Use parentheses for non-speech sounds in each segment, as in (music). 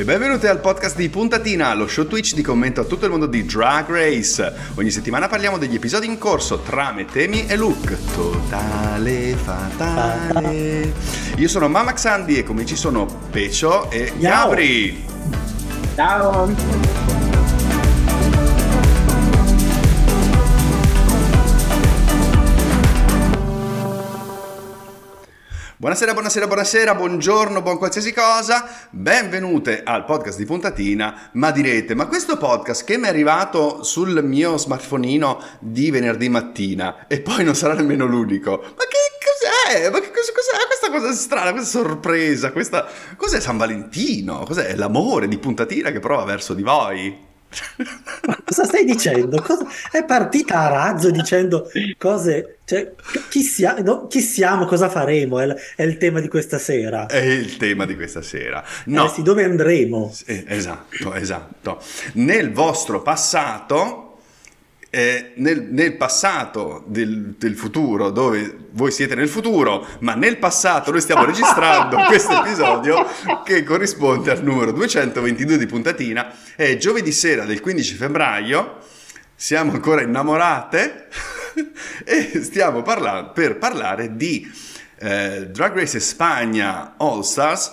E benvenuti al podcast di Puntatina, lo show Twitch di commento a tutto il mondo di Drag Race. Ogni settimana parliamo degli episodi in corso, trame, temi e look. Totale fatale. Io sono Mama Xandi e come ci sono Pecio e Gabri. Ciao! Buonasera, buonasera, buonasera, buongiorno, buon qualsiasi cosa, benvenute al podcast di Puntatina, ma direte, ma questo podcast che mi è arrivato sul mio smartphoneino di venerdì mattina e poi non sarà nemmeno l'unico, ma che cos'è? Ma che cos'è questa cosa strana, questa sorpresa, questa... cos'è San Valentino? Cos'è l'amore di Puntatina che prova verso di voi? Ma cosa stai dicendo? Cosa... È partita a razzo dicendo cose. Cioè, chi, sia... no, chi siamo? Cosa faremo? È, l... è, il tema di questa sera. È il tema di questa sera. No. Eh sì, dove andremo? Esatto, esatto. Nel vostro passato eh, nel, nel, passato del, del, futuro, dove voi siete nel futuro, ma nel passato noi stiamo registrando (laughs) questo episodio che corrisponde al numero 222 di puntatina. È giovedì sera del 15 febbraio, siamo ancora innamorate (laughs) e stiamo parlando per parlare di eh, Drag Race Spagna All Stars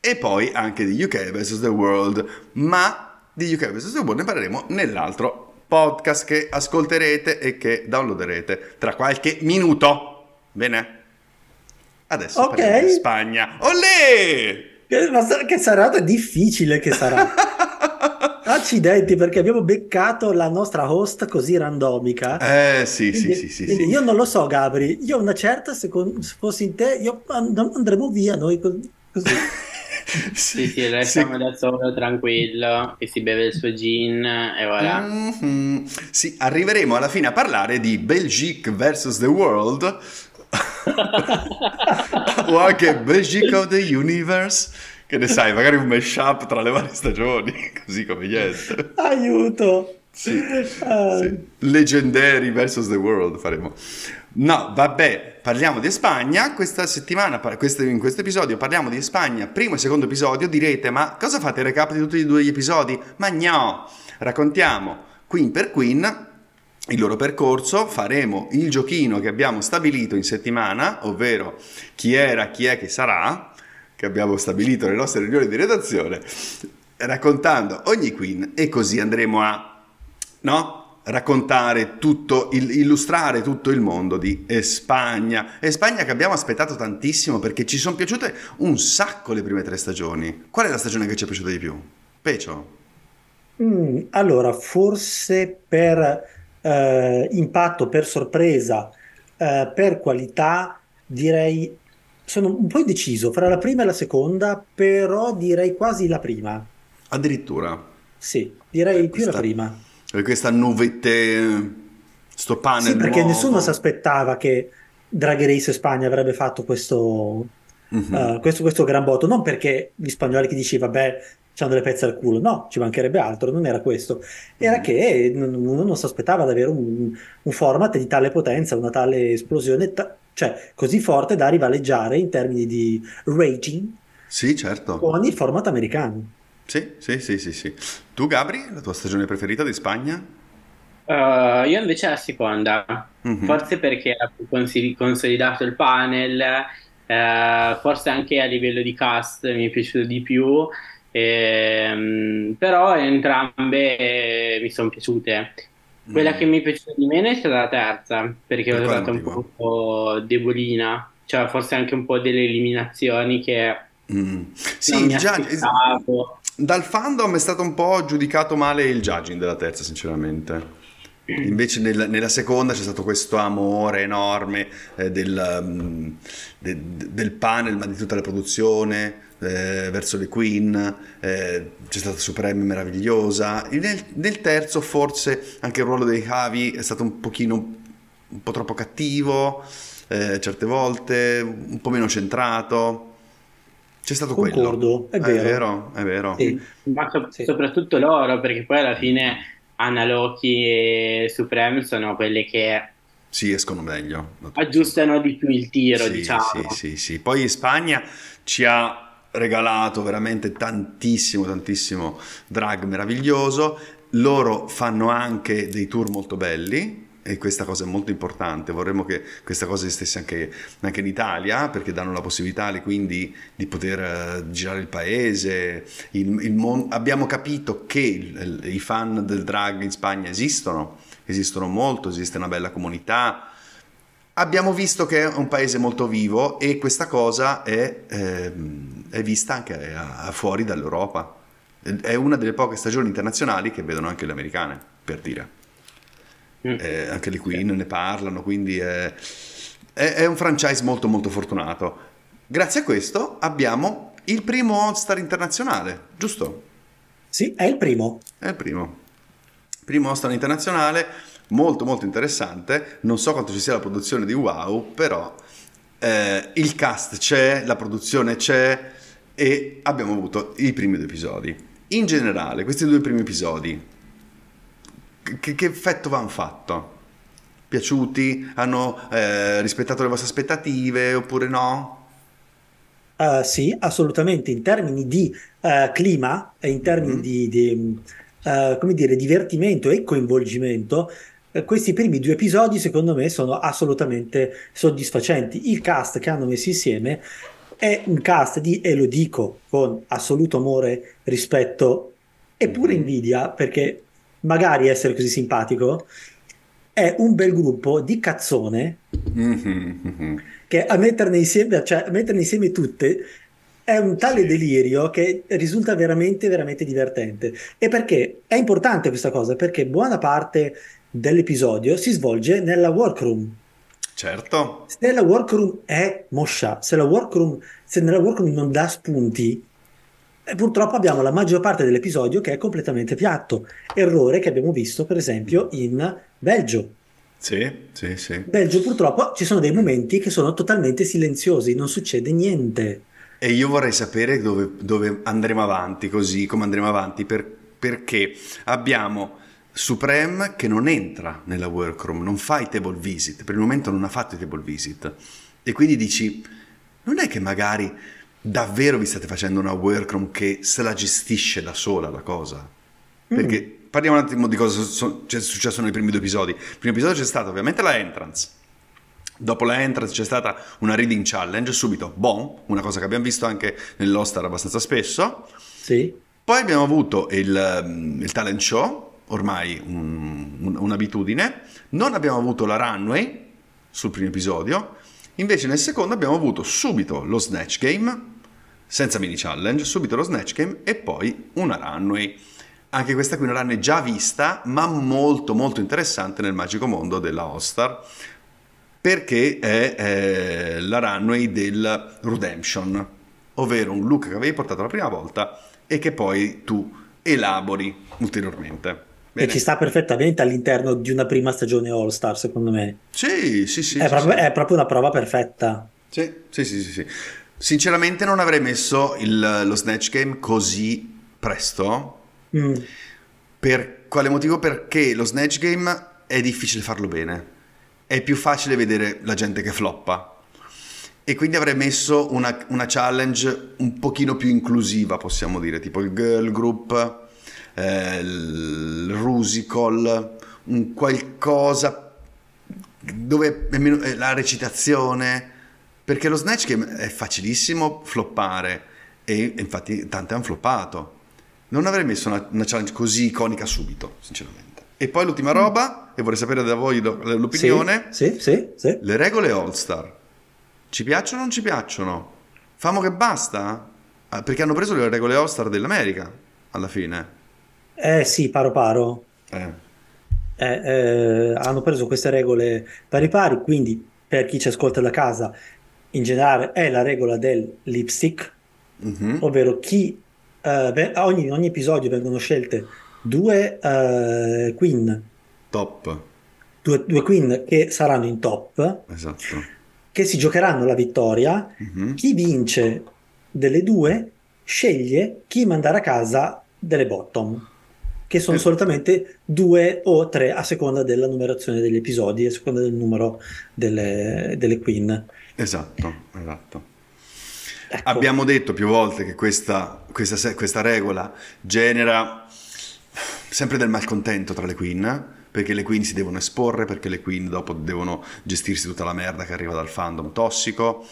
e poi anche di UK vs The World, ma di UK vs The World ne parleremo nell'altro podcast che ascolterete e che downloaderete tra qualche minuto. Bene? Adesso okay. parliamo di Spagna. Olè! Che, che sarà difficile che sarà. (laughs) Accidenti, perché abbiamo beccato la nostra host così randomica. Eh sì, quindi, sì, sì, sì, Io non lo so, Gabri. Io una certa, se, con, se fossi in te, io andremo via noi così. (laughs) (laughs) sì, sì, restiamo sì. da solo tranquillo, che si beve il suo gin e voilà. Mm-hmm. Sì, arriveremo alla fine a parlare di Belgique vs. The World (laughs) o anche Belgique of the Universe. Che ne sai, magari un mashup tra le varie stagioni, (laughs) così come niente. Aiuto! Sì, uh. sì. Legendary vs. The World faremo. No, vabbè, parliamo di Spagna. Questa settimana, in questo episodio, parliamo di Spagna, primo e secondo episodio. Direte, ma cosa fate il recap di tutti e due gli episodi? Ma no, raccontiamo Queen per Queen il loro percorso, faremo il giochino che abbiamo stabilito in settimana, ovvero chi era, chi è, chi sarà, che abbiamo stabilito nelle nostre riunioni di redazione, raccontando ogni Queen e così andremo a, no? Raccontare tutto, illustrare tutto il mondo di Spagna. E Spagna che abbiamo aspettato tantissimo perché ci sono piaciute un sacco le prime tre stagioni. Qual è la stagione che ci è piaciuta di più? Pecio? Mm, allora, forse per eh, impatto, per sorpresa, eh, per qualità, direi sono un po' indeciso fra la prima e la seconda, però direi quasi la prima. Addirittura? Sì, direi più la prima questa nuvette, sto panel Sì, perché nuovo. nessuno si aspettava che Drag Race Spagna avrebbe fatto questo, mm-hmm. uh, questo, questo, gran botto, non perché gli spagnoli che dicevano, vabbè, c'hanno delle pezze al culo, no, ci mancherebbe altro, non era questo, era mm-hmm. che uno non si aspettava di avere un, un, format di tale potenza, una tale esplosione, ta- cioè così forte da rivaleggiare in termini di raging sì, certo. con il format americano. Sì, sì, sì, sì, sì. Tu Gabri, la tua stagione preferita di Spagna? Uh, io invece la seconda, mm-hmm. forse perché ha consolidato il panel, uh, forse anche a livello di cast mi è piaciuto di più, ehm, però entrambe mi sono piaciute. Quella mm. che mi è piaciuta di meno è stata la terza, perché per l'ho trovata un po' debolina, cioè forse anche un po' delle eliminazioni che... Mm. Sì, già, dal fandom è stato un po' giudicato male il judging della terza, sinceramente. Invece nel, nella seconda c'è stato questo amore enorme eh, del, um, de, del, panel, ma di tutta la produzione eh, verso le Queen. Eh, c'è stata Supreme meravigliosa. Nel, nel, terzo, forse anche il ruolo dei Javi è stato un pochino un po' troppo cattivo, eh, certe volte, un po' meno centrato. C'è stato Concordo, quello. È vero. È vero, è vero. Sì. Ma so- sì. soprattutto loro, perché poi alla fine Anna Loki e Supreme sono quelle che sì, escono meglio. Aggiustano di più il tiro, sì, diciamo. Sì, sì, sì. Poi in Spagna ci ha regalato veramente tantissimo, tantissimo drag meraviglioso. Loro fanno anche dei tour molto belli, e questa cosa è molto importante, vorremmo che questa cosa esistesse anche, anche in Italia perché danno la possibilità quindi di poter uh, girare il paese, il, il mon- abbiamo capito che il, i fan del drag in Spagna esistono, esistono molto, esiste una bella comunità, abbiamo visto che è un paese molto vivo e questa cosa è, eh, è vista anche a, a fuori dall'Europa, è una delle poche stagioni internazionali che vedono anche le americane, per dire. Mm. Eh, anche le Queen ne parlano, quindi è, è, è, un franchise molto molto fortunato. Grazie a questo abbiamo il primo All-Star internazionale, giusto? Sì, è il primo. È il primo. Primo All-Star internazionale, molto molto interessante. Non so quanto ci sia la produzione di Wow, però eh, il cast c'è, la produzione c'è e abbiamo avuto i primi due episodi. In generale, questi due primi episodi che, che effetto vi hanno fatto? Piaciuti? Hanno eh, rispettato le vostre aspettative oppure no? Uh, sì, assolutamente. In termini di uh, clima e in termini mm-hmm. di, di uh, come dire, divertimento e coinvolgimento, questi primi due episodi secondo me sono assolutamente soddisfacenti. Il cast che hanno messo insieme è un cast di, e lo dico con assoluto amore, rispetto e pure mm-hmm. invidia, perché magari essere così simpatico, è un bel gruppo di cazzone mm-hmm. che a metterne, insieme, cioè, a metterne insieme tutte è un tale sì. delirio che risulta veramente, veramente divertente. E perché è importante questa cosa? Perché buona parte dell'episodio si svolge nella workroom. Certo. Se la workroom è moscia, se la workroom, se nella workroom non dà spunti, e purtroppo abbiamo la maggior parte dell'episodio che è completamente piatto, errore che abbiamo visto per esempio in Belgio. Sì, sì, sì. Belgio purtroppo ci sono dei momenti che sono totalmente silenziosi, non succede niente. E io vorrei sapere dove, dove andremo avanti, così come andremo avanti, per, perché abbiamo Supreme che non entra nella workroom, non fa i table visit, per il momento non ha fatto i table visit. E quindi dici, non è che magari davvero vi state facendo una workroom che se la gestisce da sola la cosa? Perché mm. parliamo un attimo di cosa è successo nei primi due episodi. Il primo episodio c'è stata ovviamente la entrance. Dopo la entrance c'è stata una reading challenge, subito, boom, una cosa che abbiamo visto anche nell'Ostar abbastanza spesso. Sì. Poi abbiamo avuto il, il talent show, ormai un, un, un'abitudine. Non abbiamo avuto la runway sul primo episodio. Invece nel secondo abbiamo avuto subito lo snatch game, senza mini challenge, subito lo Snatch Game e poi una runway. Anche questa qui una runway già vista, ma molto molto interessante nel magico mondo della All-Star, perché è eh, la runway del Redemption, ovvero un look che avevi portato la prima volta e che poi tu elabori ulteriormente. Bene. E ci sta perfettamente all'interno di una prima stagione All Star, secondo me. Sì, sì, sì. È, sì, proprio, sì. è proprio, una prova perfetta. Sì, sì, sì, sì. sì. Sinceramente non avrei messo il, lo Snatch Game così presto. Mm. Per quale motivo? Perché lo Snatch Game è difficile farlo bene. È più facile vedere la gente che floppa. E quindi avrei messo una, una challenge un pochino più inclusiva, possiamo dire, tipo il girl group, eh, il Rusical, un qualcosa dove la recitazione perché lo Snatch Game è facilissimo floppare e infatti tante hanno floppato. Non avrei messo una, una, challenge così iconica subito, sinceramente. E poi l'ultima mm. roba, e vorrei sapere da voi l'opinione. Sì, sì, sì, sì. Le regole All-Star. Ci piacciono o non ci piacciono? Famo che basta? Ah, perché hanno preso le regole All-Star dell'America, alla fine. Eh sì, paro paro. Eh. Eh, eh, hanno preso queste regole pari pari, quindi per chi ci ascolta da casa in generale è la regola del lipstick, mm-hmm. ovvero chi uh, ogni, ogni, episodio vengono scelte due uh, queen top due, due, queen che saranno in top esatto che si giocheranno la vittoria mm-hmm. chi vince delle due sceglie chi mandare a casa delle bottom che sono eh. solitamente due o tre a seconda della numerazione degli episodi a seconda del numero delle, delle queen Esatto, esatto. Ecco. Abbiamo detto più volte che questa, questa, questa regola genera sempre del malcontento tra le queen perché le queen si devono esporre, perché le queen dopo devono gestirsi tutta la merda che arriva dal fandom tossico,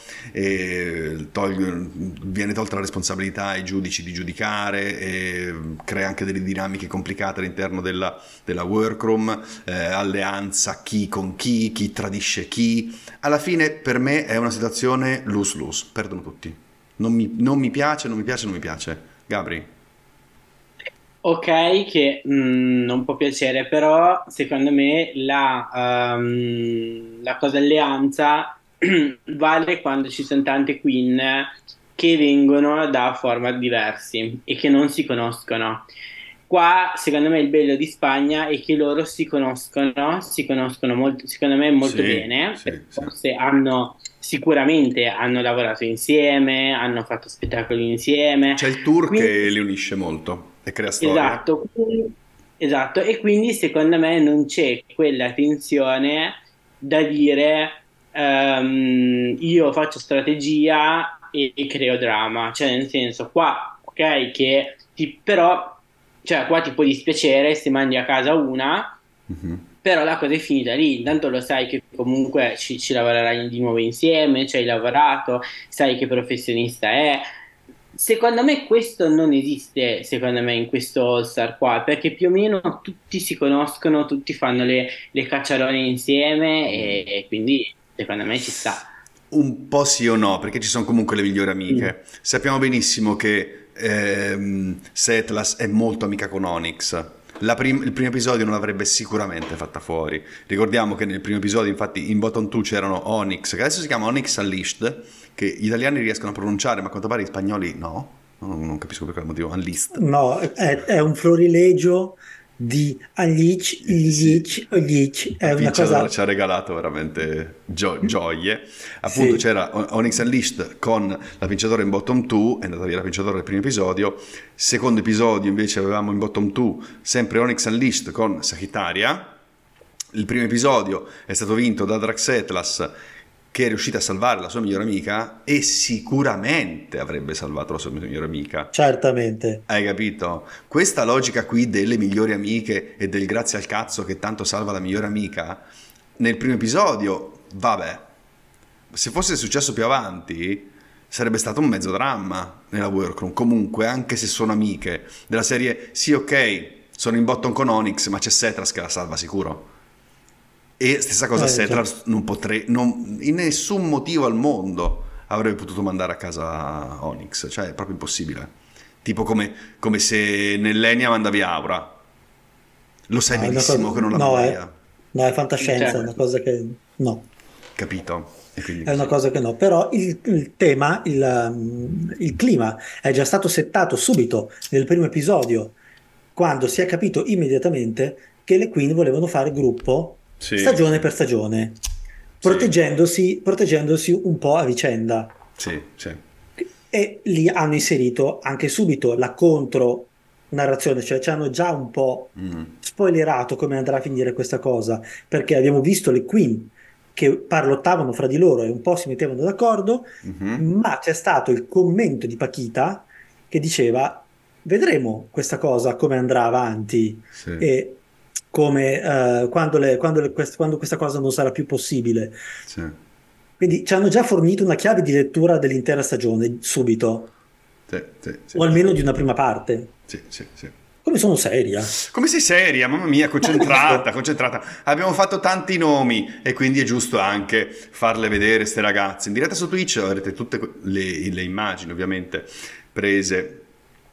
tol- viene tolta la responsabilità ai giudici di giudicare, crea anche delle dinamiche complicate all'interno della, della workroom, eh, alleanza chi con chi, chi tradisce chi. Alla fine per me è una situazione lose-lose, perdono tutti. Non mi, non mi piace, non mi piace, non mi piace. Gabri? Ok, che mh, mm, non può piacere, però secondo me la, um, la cosa alleanza (clears throat) vale quando ci sono tante queen che vengono da format diversi e che non si conoscono. Qua, secondo me, il bello di Spagna è che loro si conoscono, si conoscono molto, secondo me molto sì, bene, sì, forse sì. hanno sicuramente hanno lavorato insieme, hanno fatto spettacoli insieme. C'è il tour Quindi, che li unisce molto. E crea storia. Esatto, esatto, e quindi secondo me non c'è quella tensione da dire um, io faccio strategia e, e, creo drama, cioè nel senso qua, ok, che ti, però, cioè qua ti può dispiacere se mandi a casa una, mm-hmm. però la cosa è finita lì, intanto lo sai che comunque ci, ci lavorerai di nuovo insieme, ci hai lavorato, sai che professionista è, Secondo me questo non esiste, secondo me, in questo All Star qua, perché più o meno tutti si conoscono, tutti fanno le, le cacciarone insieme e, e, quindi secondo me ci sta. Un po' sì o no, perché ci sono comunque le migliori amiche. Mm. Sappiamo benissimo che ehm, Setlas è molto amica con Onyx. Prim- il primo episodio non l'avrebbe sicuramente fatta fuori. Ricordiamo che nel primo episodio, infatti, in bottom 2 c'erano Onyx, che adesso si chiama Onyx Unleashed che gli italiani riescono a pronunciare, ma a quanto pare gli spagnoli no. Non, non capisco per quale motivo. Unlist. No, è, è un florilegio di Alic, Ilic, Ilic è una cosa... ci ha regalato veramente gio- gioie appunto sì. c'era Onyx Unleashed con la vincitore in bottom 2 è andata via la vincitore del primo episodio secondo episodio invece avevamo in bottom 2 sempre Onyx Unleashed con Sagittaria il primo episodio è stato vinto da Drax Atlas che è riuscita a salvare la sua migliore amica e sicuramente avrebbe salvato la sua migliore amica. Certamente. Hai capito? Questa logica qui delle migliori amiche e del grazie al cazzo che tanto salva la migliore amica, nel primo episodio, vabbè, se fosse successo più avanti, sarebbe stato un mezzo dramma nella workroom. Comunque, anche se sono amiche, della serie, sì ok, sono in bottom con Onyx, ma c'è Setras che la salva sicuro. E stessa cosa, eh, certo. non potrei, non, in nessun motivo al mondo avrebbe potuto mandare a casa Onyx, cioè è proprio impossibile. Tipo come, come se nell'Enia mandavi Aura. Lo sai no, benissimo cosa, che non la no, è, no, è fantascienza, certo. è una cosa che no. Capito? è una cosa che no, però il, il tema, il, um, il clima è già stato settato subito nel primo episodio, quando si è capito immediatamente che le Queen volevano fare gruppo sì. stagione per stagione, proteggendosi, proteggendosi un po' a vicenda. Sì, sì. E lì hanno inserito anche subito la contro narrazione, cioè ci hanno già un po' mm. spoilerato come andrà a finire questa cosa, perché abbiamo visto le Queen che parlottavano fra di loro e un po' si mettevano d'accordo, mm-hmm. ma c'è stato il commento di Paquita che diceva vedremo questa cosa come andrà avanti sì. e come uh, quando, le, quando, le, quando, questa cosa non sarà più possibile. Sì. Quindi ci hanno già fornito una chiave di lettura dell'intera stagione subito, sì, sì, o almeno di una prima parte. Sì, sì, sì. Come sono seria? Come sei seria, mamma mia, concentrata, (laughs) concentrata. Abbiamo fatto tanti nomi e quindi è giusto anche farle vedere queste ragazze. In diretta su Twitch avrete tutte le, le immagini ovviamente prese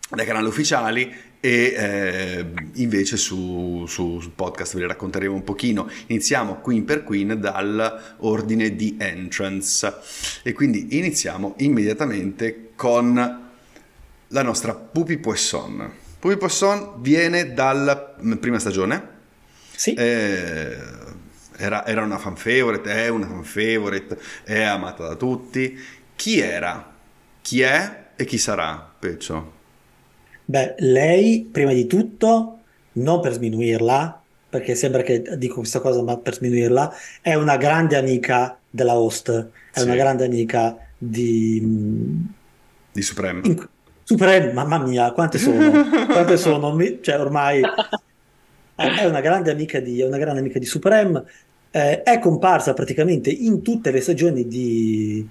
dai canali ufficiali e eh, invece su, su, su, podcast ve le racconteremo un pochino. Iniziamo Queen per Queen dall'ordine di entrance e quindi iniziamo immediatamente con la nostra Pupi Poisson. Pupi Poisson viene dalla prima stagione. Sì. Eh, era, era una fan favorite, è una fan favorite, è amata da tutti. Chi era? Chi è e chi sarà, Peccio? Beh, lei, prima di tutto, non per sminuirla, perché sembra che dico questa cosa, ma per sminuirla, è una grande amica della host, è sì. una grande amica di, Di Supreme. In, Supreme, mamma mia, quante sono? quante sono? Cioè, ormai è una grande amica di, una grande amica di Supreme. Eh, è comparsa praticamente in tutte le stagioni di,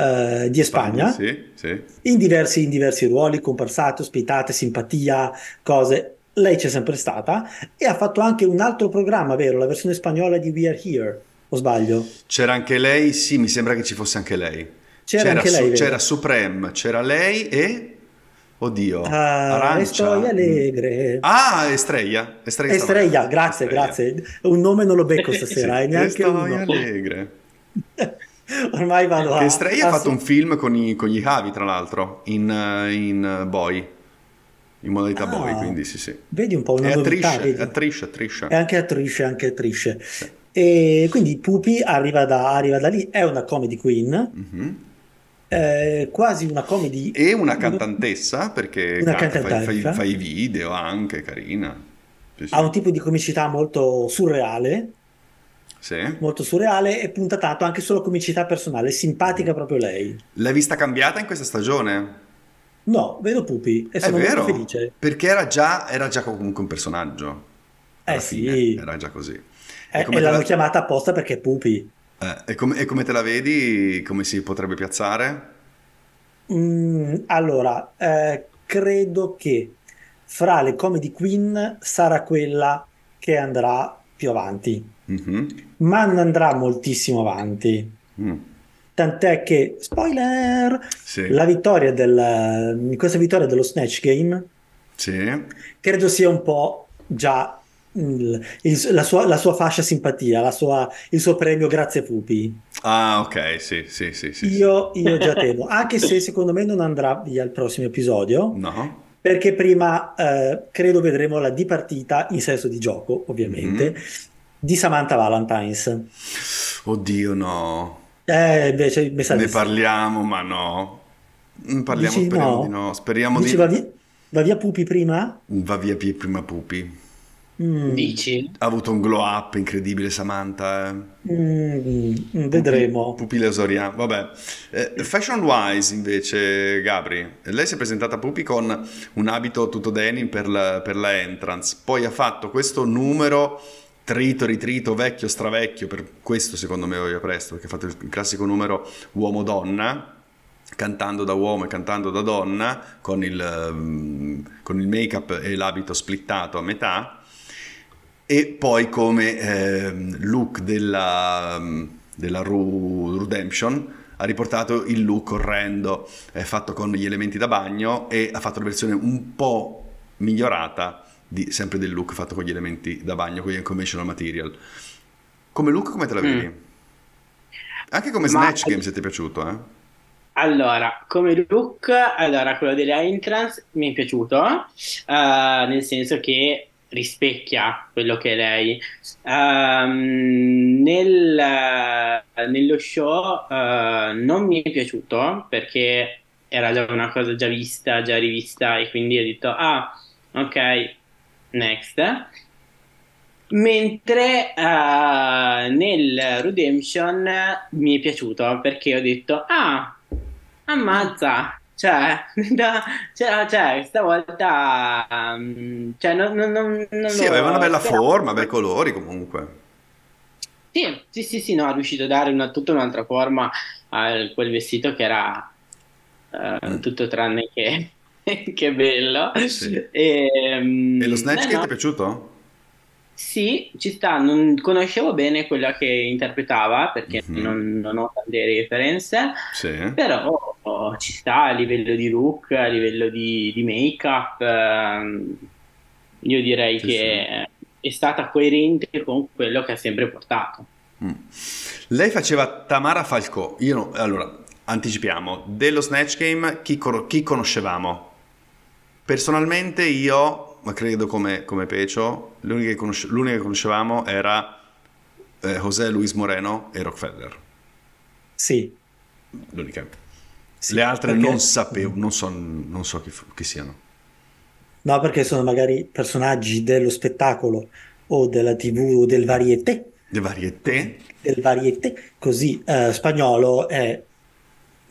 eh, di Spagna, sì, sì. In, diversi, in diversi ruoli, comparsate, ospitate, simpatia, cose. Lei c'è sempre stata e ha fatto anche un altro programma, vero? La versione spagnola di We Are Here, o sbaglio? C'era anche lei, sì, mi sembra che ci fosse anche lei. C'era, c'era anche lei, c'era Supreme, c'era lei e... Oddio, ah, arancia. Alegre. Ah, Estrella. Estrella, Estrella grazie, Estrella. grazie. Un nome non lo becco (laughs) stasera, eh, neanche Estoy uno. allegre. Ormai vado a... Estrella ha fatto un film con, i, con gli Javi, tra l'altro, in, in Boy. In modalità ah, Boy, quindi sì, sì. Vedi un po' una è novità. Attrice, attrice, attrice. È anche attrice, anche attrice. Sì. E quindi Pupi arriva da, arriva da lì, è una comedy queen. Mm-hmm eh, quasi una comedy. E una cantantessa, perché una canta, cantantessa. Fai, fai, video anche, carina. Sì, sì. Ha un tipo di comicità molto surreale. Sì. Molto surreale e punta tanto anche sulla comicità personale, simpatica proprio lei. L'hai vista cambiata in questa stagione? No, vedo Pupi e sono È vero, felice. Perché era già, era già comunque un personaggio. Eh sì. Era già così. Eh, e, e l'hanno la... chiamata apposta perché è Pupi. Eh, e, com- e, come te la vedi? Come si potrebbe piazzare? Mm, allora, eh, credo che fra le comedy queen sarà quella che andrà più avanti, mm-hmm. ma non andrà moltissimo avanti. Mm. Tant'è che, spoiler, sì. la vittoria del, questa vittoria dello Snatch Game sì. credo sia un po' già il, la, sua, la, sua, fascia simpatia, la sua, il suo premio grazie Pupi. Ah, ok, sì, sì, sì. sì io, io già temo, anche se secondo me non andrà via il prossimo episodio. No. Perché prima eh, credo vedremo la dipartita in senso di gioco, ovviamente, mm-hmm. Di Samantha Valentines. Oddio, no. Eh, invece mi sa Ne di parliamo, ma no. Parliamo, Dici speriamo no? di no. Speriamo Dici di... Va via, va via Pupi prima? Va via prima Pupi. Mm. Dici? Ha avuto un glow up incredibile Samantha. Eh. Mm, vedremo. Pupi, Pupi Lesorian. Vabbè. Eh, fashion wise invece, Gabri, lei si è presentata a Pupi con un abito tutto denim per la, per la entrance. Poi ha fatto questo numero trito, ritrito, vecchio, stravecchio. Per questo secondo me voglio presto, perché ha fatto il classico numero uomo-donna cantando da uomo e cantando da donna con il, um, con il make-up e l'abito splittato a metà e poi come eh, look della, della Ru Redemption ha riportato il look orrendo eh, fatto con gli elementi da bagno e ha fatto la versione un po' migliorata di, sempre del look fatto con gli elementi da bagno, con gli unconventional material. Come look come te la vedi? Mm. Anche come Snatch Ma... Game se ti è piaciuto, eh? Allora, come look, allora quello delle entrance mi è piaciuto, uh, nel senso che rispecchia quello che è lei. Um, nel, nello show uh, non mi è piaciuto perché era già una cosa già vista, già rivista e quindi ho detto ah ok, next. Mentre uh, nel Redemption mi è piaciuto perché ho detto ah ammazza cioè, (laughs) da, cioè, cioè stavolta um, cioè, non, non, non, non sì, aveva una bella però... forma, bei colori comunque. Sì, sì, sì, sì, no, è riuscito a dare una, tutta un'altra forma a quel vestito che era uh, mm. tutto tranne che, (laughs) che bello. Sì. E, um, e, lo Snatch eh, no. ti è piaciuto? Sì, ci sta, non conoscevo bene quella che interpretava perché mm-hmm. non, non, ho tante referenze, sì. però oh, ci sta a livello di look, a livello di, di make-up, ehm, io direi sì, che sì. è stata coerente con quello che ha sempre portato. Mm. Lei faceva Tamara Falcò, io no, allora anticipiamo, dello Snatch Game chi, chi conoscevamo? Personalmente io ma credo come, come Pecio, l'unica che, conosce, l'unica che conoscevamo era eh, José Luis Moreno e Rockefeller. Sì. L'unica. Sì, Le altre perché... non sapevo, non so, non so chi, chi, siano. No, perché sono magari personaggi dello spettacolo o della tv o del varieté. Del varieté? Del varieté, così eh, spagnolo è...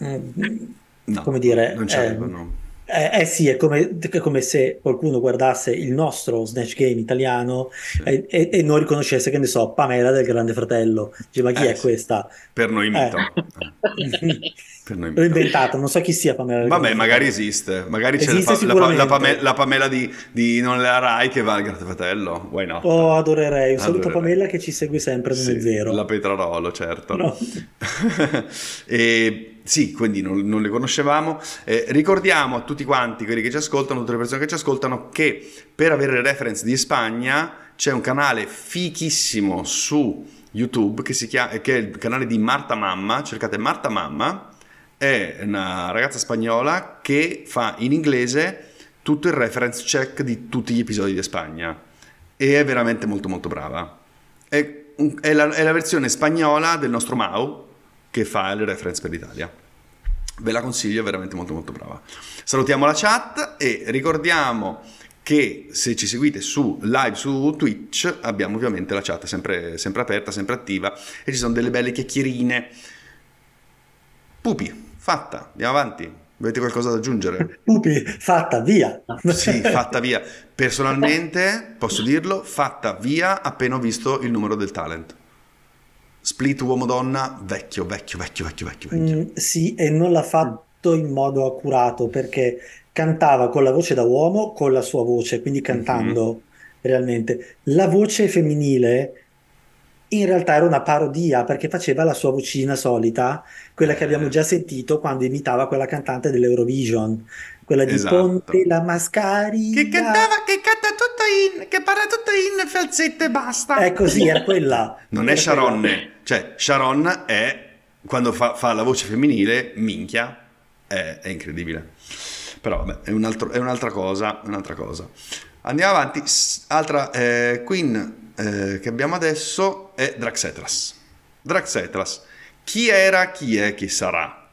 Mm, no, come dire, non c'erano. Eh, eh, sì, è come, è come, se qualcuno guardasse il nostro Snatch Game italiano e, e, e, non riconoscesse, che ne so, Pamela del Grande Fratello. Dice, ma chi eh, è questa? Per noi mito. (laughs) L'ho inventato, non so chi sia Pamela. Vabbè, magari esiste. Magari esiste c'è la, la, la, Pamela, la, Pamela, di, di Non la Rai che va al Grande Fratello. Why not? Oh, adorerei. Un saluto adorerei. Pamela che ci segue sempre, non sì, è vero. La Petrarolo, certo. No. (laughs) e sì, quindi non, non le conoscevamo. Eh, ricordiamo a tutti quanti, quelli che ci ascoltano, tutte le persone che ci ascoltano, che per avere reference di Spagna c'è un canale fichissimo su YouTube che, si chiama, che è il canale di Marta Mamma. Cercate Marta Mamma, è una ragazza spagnola che fa in inglese tutto il reference check di tutti gli episodi di Spagna e è veramente molto molto brava. È, è, la, è la versione spagnola del nostro Mau che fa le reference per l'Italia. Ve la consiglio, è veramente molto molto brava. Salutiamo la chat e ricordiamo che se ci seguite su live su Twitch abbiamo ovviamente la chat sempre, sempre aperta, sempre attiva e ci sono delle belle chiacchierine. Pupi, fatta, andiamo avanti. Avete qualcosa da aggiungere? (laughs) Pupi, fatta via. Sì, fatta via. Personalmente, posso dirlo, fatta via appena ho visto il numero del talent. Split uomo-donna, vecchio, vecchio, vecchio, vecchio, vecchio. vecchio. Mm, sì, e non l'ha fatto in modo accurato perché cantava con la voce da uomo, con la sua voce, quindi cantando mm-hmm. realmente. La voce femminile in realtà era una parodia perché faceva la sua vocina solita, quella che abbiamo già sentito quando imitava quella cantante dell'Eurovision, quella di esatto. Ponte la Mascari. Che cantava, che canta tutto in, che parla tutto in falsetto e basta. È così, (laughs) era quella. non era è Sharon, quella. cioè Sharon è, quando fa, fa, la voce femminile, minchia, è, è incredibile. Però vabbè, è, un altro, è, un'altra cosa, un'altra cosa. Andiamo avanti, altra eh, Queen eh, che abbiamo adesso è Draxetras. Draxetras, chi era, chi è, chi sarà?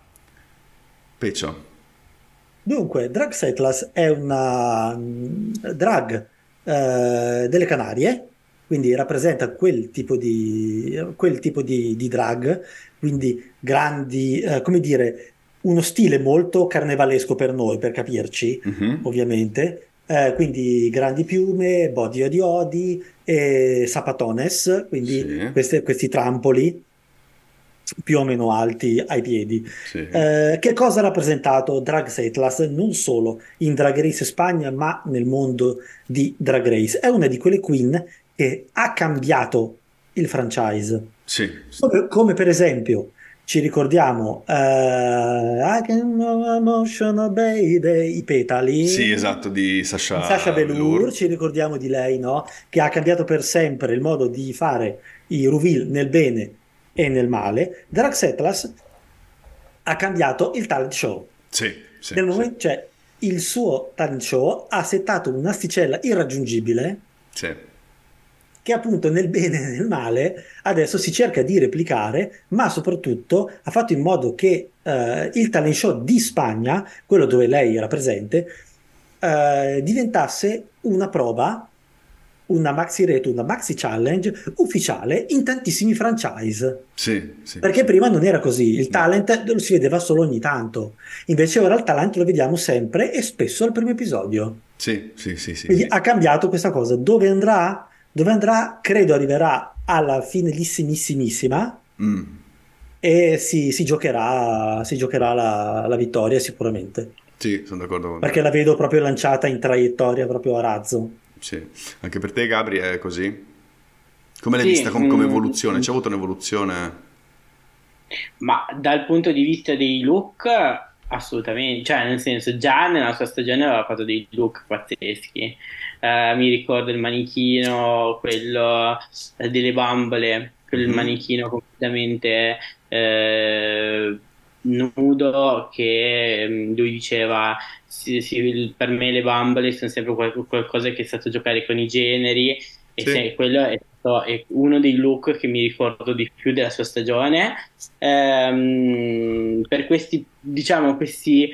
Peccio. Dunque, Drag Settlers è una mm, drag eh, delle Canarie, quindi rappresenta quel tipo di, quel tipo di, di drag, quindi grandi, eh, come dire, uno stile molto carnevalesco per noi, per capirci, mm-hmm. ovviamente. Eh, quindi grandi piume, body odi odi e sapatones, quindi sì. queste, questi trampoli più o meno alti ai piedi. Sì. Eh, che cosa ha rappresentato Drag Atlas non solo in Drag Race Spagna, ma nel mondo di Drag Race? È una di quelle queen che ha cambiato il franchise. Sì. Come, come per esempio ci ricordiamo uh, I can emotion obey i petali sì esatto di Sasha, Sasha Velour ci ricordiamo di lei no? che ha cambiato per sempre il modo di fare i reveal nel bene e nel male, Drax Atlas ha cambiato il talent show. Sì, sì, nel momento, sì. Cioè, il suo talent show ha settato un'asticella irraggiungibile. Sì. Che appunto nel bene e nel male adesso si cerca di replicare, ma soprattutto ha fatto in modo che uh, il talent show di Spagna, quello dove lei era presente, uh, diventasse una prova una maxi rate, una maxi challenge ufficiale in tantissimi franchise. Sì, sì. Perché prima non era così, il talent lo si vedeva solo ogni tanto, invece ora il talent lo vediamo sempre e spesso al primo episodio. Sì, sì, sì. sì Quindi sì. ha cambiato questa cosa. Dove andrà? Dove andrà? Credo arriverà alla finelissimissima mm. e si, si, giocherà, si giocherà la, la vittoria sicuramente. Sì, sono d'accordo con te. Perché la vedo proprio lanciata in traiettoria, proprio a razzo. Sì, anche per te Gabri è così? Come l'hai sì, vista come, come mm. evoluzione? C'è avuto un'evoluzione? Ma dal punto di vista dei look, assolutamente, cioè nel senso già nella sua stagione aveva fatto dei look pazzeschi. Uh, mi ricordo il manichino, quello delle bambole, quel mm. manichino completamente eh, nudo che mm, lui diceva sì, sì, per me le bambole sono sempre qualcosa che è stato giocare con i generi e sì. se, quello è, stato, è, uno dei look che mi ricordo di più della sua stagione ehm, per questi diciamo questi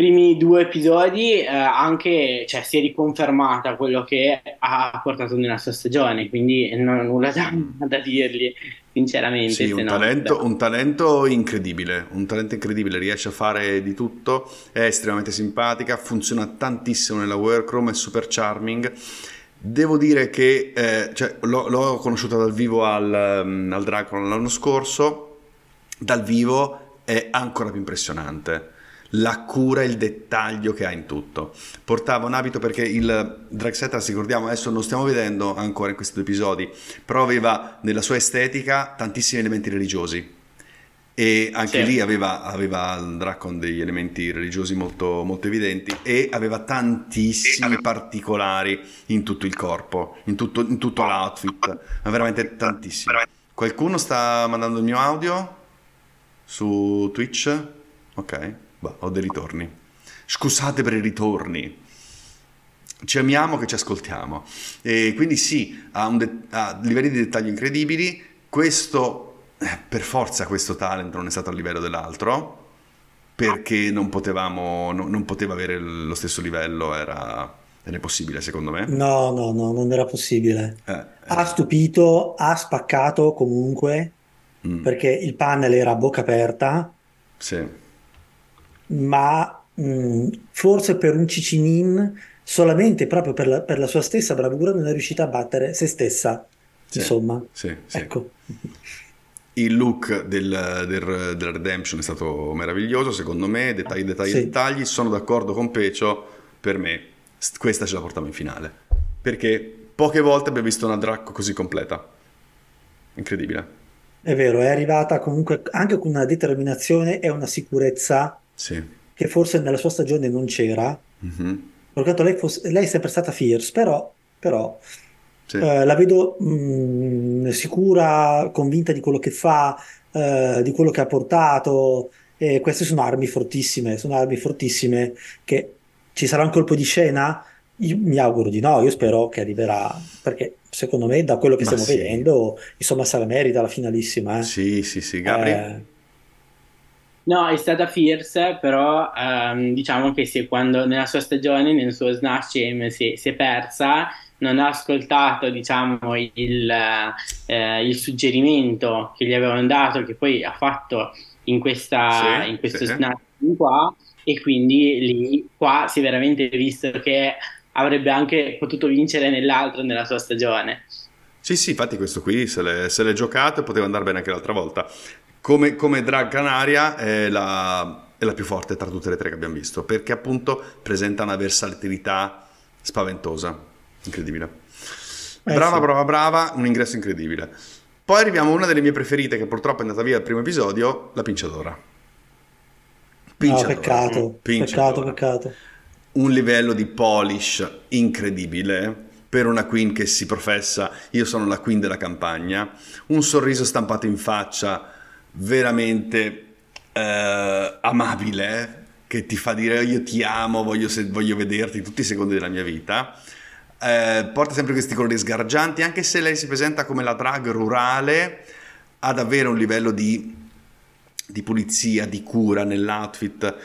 primi due episodi eh, anche cioè, si è riconfermata quello che ha portato nella sua stagione quindi non ho nulla da, (laughs) da dirgli sinceramente. Sì, un, no, talento, un, talento, incredibile, un talento incredibile, riesce a fare di tutto, è estremamente simpatica, funziona tantissimo nella workroom, è super charming. Devo dire che eh, cioè, l'ho, l'ho, conosciuta dal vivo al, um, al Dracula l'anno scorso, dal vivo è ancora più impressionante la cura e il dettaglio che ha in tutto. Portava un abito perché il Dragsetas, ricordiamo, adesso non stiamo vedendo ancora in questi due episodi, però aveva nella sua estetica tantissimi elementi religiosi. E anche sì. lì aveva, aveva il Dracon degli elementi religiosi molto, molto evidenti e aveva tantissimi aveva... particolari in tutto il corpo, in tutto, in tutto l'outfit, ma veramente tantissimi. Qualcuno sta mandando il mio audio su Twitch? Ok. Bah, ho dei ritorni. Scusate per i ritorni. Ci amiamo che ci ascoltiamo. E quindi sì, ha, de- ha livelli di dettaglio incredibili. Questo, eh, per forza, questo talent non è stato a livello dell'altro perché non potevamo, no, non poteva avere lo stesso livello, era, era impossibile secondo me. No, no, no, non era possibile. Eh, eh. Ha stupito, ha spaccato comunque, mm. perché il panel era a bocca aperta. Sì ma mh, forse per un Cicinin, solamente proprio per la, per la, sua stessa bravura, non è riuscita a battere se stessa. Sì, insomma, sì, sì. ecco. Il look del, del, del, Redemption è stato meraviglioso, secondo me, dettagli, dettagli, dettagli. Sono d'accordo con Pecio, per me questa ce la portiamo in finale. Perché poche volte abbiamo visto una Draco così completa. Incredibile. È vero, è arrivata comunque anche con una determinazione e una sicurezza sì. che forse nella sua stagione non c'era. Mm-hmm. Per quanto lei, fosse, lei è sempre stata fierce, però, però sì. eh, la vedo mh, mm, sicura, convinta di quello che fa, eh, di quello che ha portato. E queste sono armi fortissime, sono armi fortissime che ci sarà un colpo di scena? Io mi auguro di no, io spero che arriverà, perché secondo me da quello che Ma stiamo sì. vedendo, insomma, sarà merita la finalissima. Eh. Sì, sì, sì, Gabri. Eh, No, è stata fierce, però ehm, diciamo che se quando nella sua stagione, nel suo Snatch Game, si, si è persa, non ha ascoltato diciamo, il, eh, il, suggerimento che gli avevano dato, che poi ha fatto in, questa, sì, in questo sì. Snatch qua, e quindi lì qua si è veramente visto che avrebbe anche potuto vincere nell'altro nella sua stagione. Sì, sì, infatti questo qui se l'è, se l'è giocato e poteva andare bene anche l'altra volta. Come, come drag canaria è la, è la più forte tra tutte le tre che abbiamo visto, perché appunto presenta una versatilità spaventosa, incredibile. Eh, brava, sì. brava, brava, un ingresso incredibile. Poi arriviamo a una delle mie preferite, che purtroppo è andata via al primo episodio, la pinciadora. Pinciadora. No, peccato, pinciadora. peccato, peccato. Un livello di polish incredibile per una queen che si professa io sono la queen della campagna, un sorriso stampato in faccia veramente eh, amabile che ti fa dire io ti amo, voglio, se, voglio vederti tutti i secondi della mia vita. Eh, porta sempre questi colori sgargianti, anche se lei si presenta come la drag rurale, ha davvero un livello di, di pulizia, di cura nell'outfit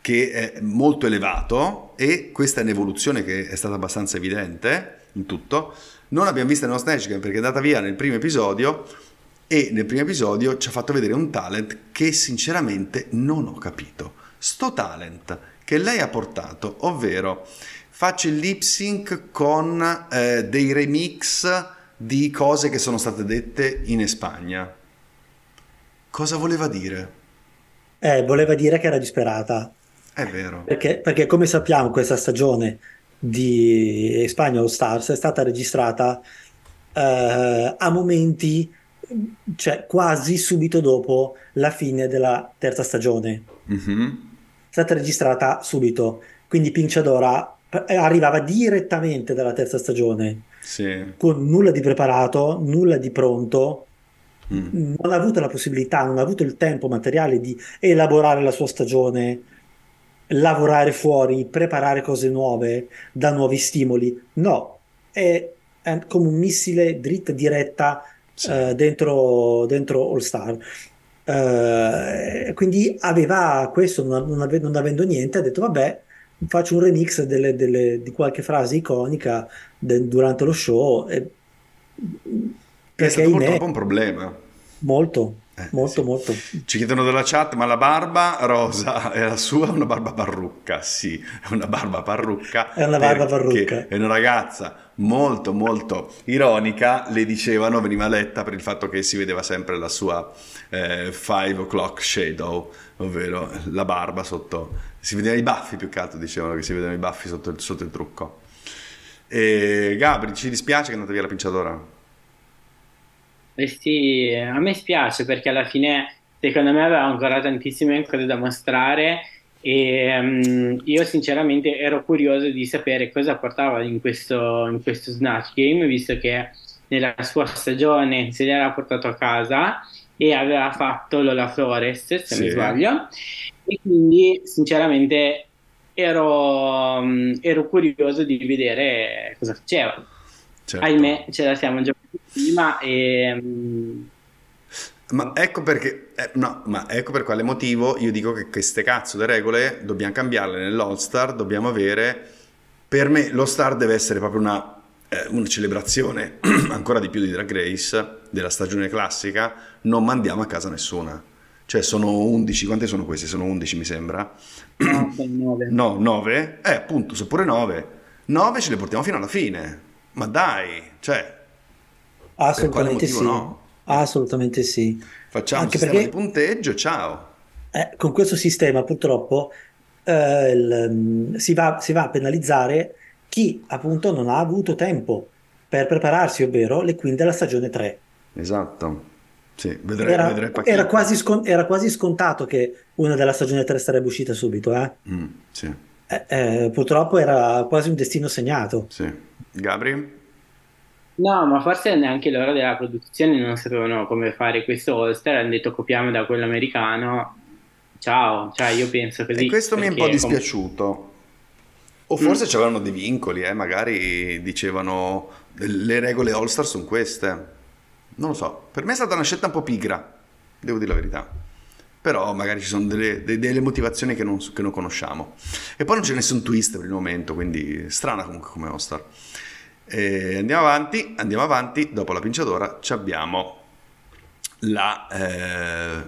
che è molto elevato e questa è un'evoluzione che è stata abbastanza evidente in tutto. Non l'abbiamo vista nello Snatch Game perché è andata via nel primo episodio, e nel primo episodio ci ha fatto vedere un talent che sinceramente non ho capito. Sto talent che lei ha portato, ovvero faccio il lip sync con eh, dei remix di cose che sono state dette in Spagna. Cosa voleva dire? Eh, voleva dire che era disperata. È vero. Perché, perché come sappiamo questa stagione di Spagna All Stars è stata registrata eh, a momenti cioè quasi subito dopo la fine della terza stagione. Mm-hmm. È stata registrata subito, quindi Pinciadora eh, arrivava direttamente dalla terza stagione, sì. con nulla di preparato, nulla di pronto, mm. non ha avuto la possibilità, non ha avuto il tempo materiale di elaborare la sua stagione, lavorare fuori, preparare cose nuove, da nuovi stimoli. No, è, è come un missile dritta diretta sì. uh, dentro, dentro All Star. Uh, quindi aveva questo, non, non, ave, non, avendo niente, ha detto vabbè, faccio un remix delle, delle, di qualche frase iconica de, durante lo show. E, perché è stato purtroppo un problema. Molto, eh, molto, sì. molto. Ci chiedono dalla chat, ma la barba rosa è la sua una barba parrucca? Sì, è una barba parrucca. È una barba parrucca. È una ragazza molto, molto ironica. Le dicevano, veniva letta per il fatto che si vedeva sempre la sua eh, five o'clock shadow, ovvero la barba sotto... Si vedevano i baffi più che altro, dicevano che si vedevano i baffi sotto il, sotto il trucco. E Gabri, ci dispiace che è andata via la pinciatora? Eh sì, a me spiace perché alla fine secondo me aveva ancora tantissime cose da mostrare e um, io sinceramente ero curioso di sapere cosa portava in questo, in questo Snatch Game visto che nella sua stagione se l'era portato a casa e aveva fatto Lola Flores se sì. mi sbaglio e quindi sinceramente ero, um, ero curioso di vedere cosa faceva certo. ahimè ce la siamo giocati prima e... Mm, ma ecco perché, eh, no, ma ecco per quale motivo io dico che queste cazzo di regole dobbiamo cambiarle nell'All Star, dobbiamo avere, per me lo Star deve essere proprio una, eh, una celebrazione (clears throat) ancora di più di Drag Race, della stagione classica, non mandiamo a casa nessuna. Cioè sono 11, quante sono queste? Sono 11 mi sembra. (clears throat) No, 9. No, 9? Eh appunto, sono pure 9. 9 ce le portiamo fino alla fine. Ma dai, cioè Assolutamente sì. No? Assolutamente sì. Facciamo Anche un sistema perché, di punteggio, ciao. Eh, con questo sistema purtroppo eh, il, mm, si, va, si, va, a penalizzare chi appunto non ha avuto tempo per prepararsi, ovvero le queen della stagione 3. Esatto. Sì, vedrei, era, vedrei era, quasi scon- era, quasi scontato che una della stagione 3 sarebbe uscita subito. Eh? Mm, sì. eh, eh, purtroppo era quasi un destino segnato. Sì. Gabri? No, ma forse neanche loro della produzione non sapevano come fare questo All-Star, hanno detto copiamo da quello americano. Ciao, cioè io penso così. E questo mi è un po' dispiaciuto. O forse mm. c'erano dei vincoli, eh? magari dicevano le regole All-Star sono queste. Non lo so, per me è stata una scelta un po' pigra, devo dire la verità. Però magari ci sono delle, delle motivazioni che non, che non conosciamo. E poi non c'è nessun twist per il momento, quindi strana comunque come All-Star. E andiamo avanti, andiamo avanti, dopo la pinciadora abbiamo la eh,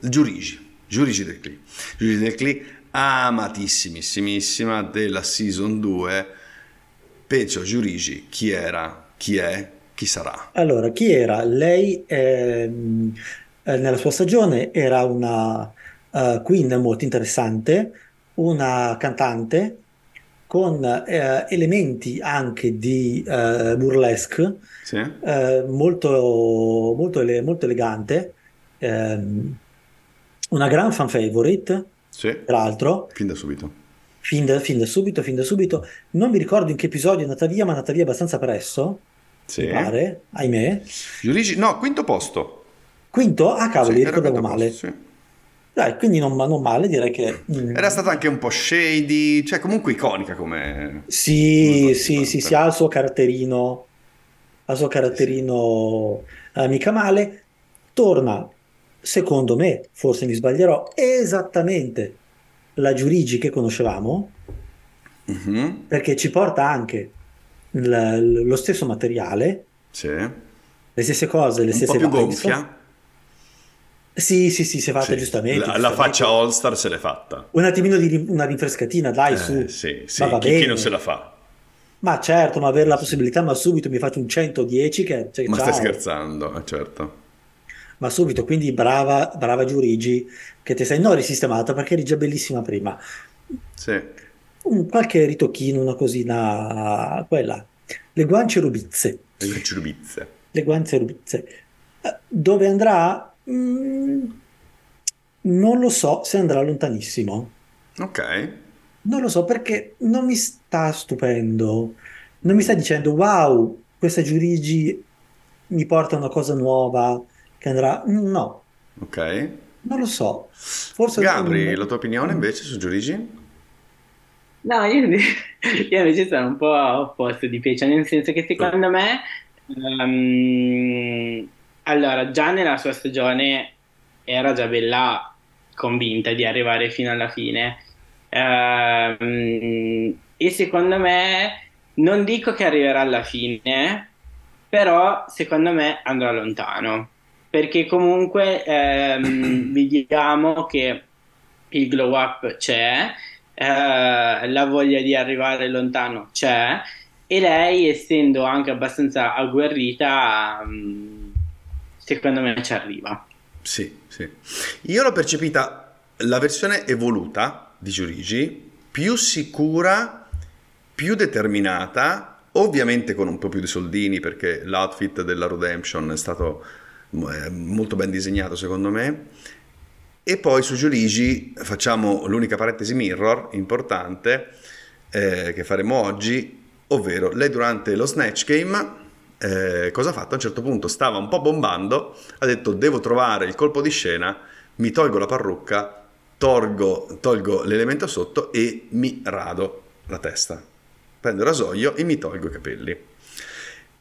Giurigi, Giurigi del Cli. Giurigi del Cli, amatissimissimissima della season 2. Pecio Giurigi, chi era, chi è, chi sarà? Allora, chi era? Lei ehm, eh, nella sua stagione era una uh, queen molto interessante, una cantante con eh, elementi anche di eh, burlesque, sì. eh, molto, molto, ele- molto, elegante, ehm, una gran fan favorite, sì. tra l'altro. Fin da subito. Fin da, fin da, subito, fin da subito. Non mi ricordo in che episodio è andata via, ma è andata via abbastanza presto, sì. pare, ahimè. Giudici, no, quinto posto. Quinto? Ah cavolo, sì, ricordavo male. Posto, sì. Dai, quindi non, non, male, direi che... Mm. Era stata anche un po' shady, cioè comunque iconica come... Sì, sì, sì, sì, ha il suo caratterino, ha il suo caratterino. Eh, mica male. Torna, secondo me, forse mi sbaglierò, esattamente la Giurigi che conoscevamo, mm-hmm. perché ci porta anche l- lo stesso materiale, sì. le stesse cose, le un stesse po' più gonfia sì, sì, sì, si è fatta sì, giustamente. La, giustamente. la faccia All Star se l'è fatta. Un attimino di una rinfrescatina, dai, eh, su. Sì, sì, chi, chi, non se la fa? Ma certo, ma avere la possibilità, ma subito mi faccio un 110 che... Cioè, ma ciao. stai scherzando, eh, certo. Ma subito, quindi brava, brava Giurigi, che ti sei non risistemata perché eri già bellissima prima. Sì. Un, qualche ritocchino, una cosina, quella. Le guance rubizze. Le guance rubizze. Le guance rubizze. Eh, dove andrà? Mm, non lo so se andrà lontanissimo. Ok. Non lo so perché non mi sta stupendo. Non mi sta dicendo wow, questa Giurigi mi porta una cosa nuova che andrà. No. Ok. Non lo so. Forse Gabri, non... la tua opinione invece su Giurigi? No, io, (laughs) io invece sono un po' opposto di Pecia, nel senso che secondo me um, allora, già nella sua stagione era già bella convinta di arrivare fino alla fine. Ehm, e secondo me, non dico che arriverà alla fine, però secondo me andrà lontano. perché comunque ehm, (clears throat) vediamo che il glow up c'è, eh, la voglia di arrivare lontano c'è e lei essendo anche abbastanza agguerrita mm, secondo me ci arriva. Sì, sì. Io l'ho percepita la versione evoluta di Giurigi, più sicura, più determinata, ovviamente con un po' più di soldini perché l'outfit della Redemption è stato eh, molto ben disegnato secondo me. E poi su Giurigi facciamo l'unica parentesi mirror importante eh, che faremo oggi, ovvero lei durante lo Snatch Game eh, cosa ha fatto? A un certo punto stava un po' bombando, ha detto devo trovare il colpo di scena, mi tolgo la parrucca, tolgo, tolgo l'elemento sotto e mi rado la testa. Prendo il rasoio e mi tolgo i capelli.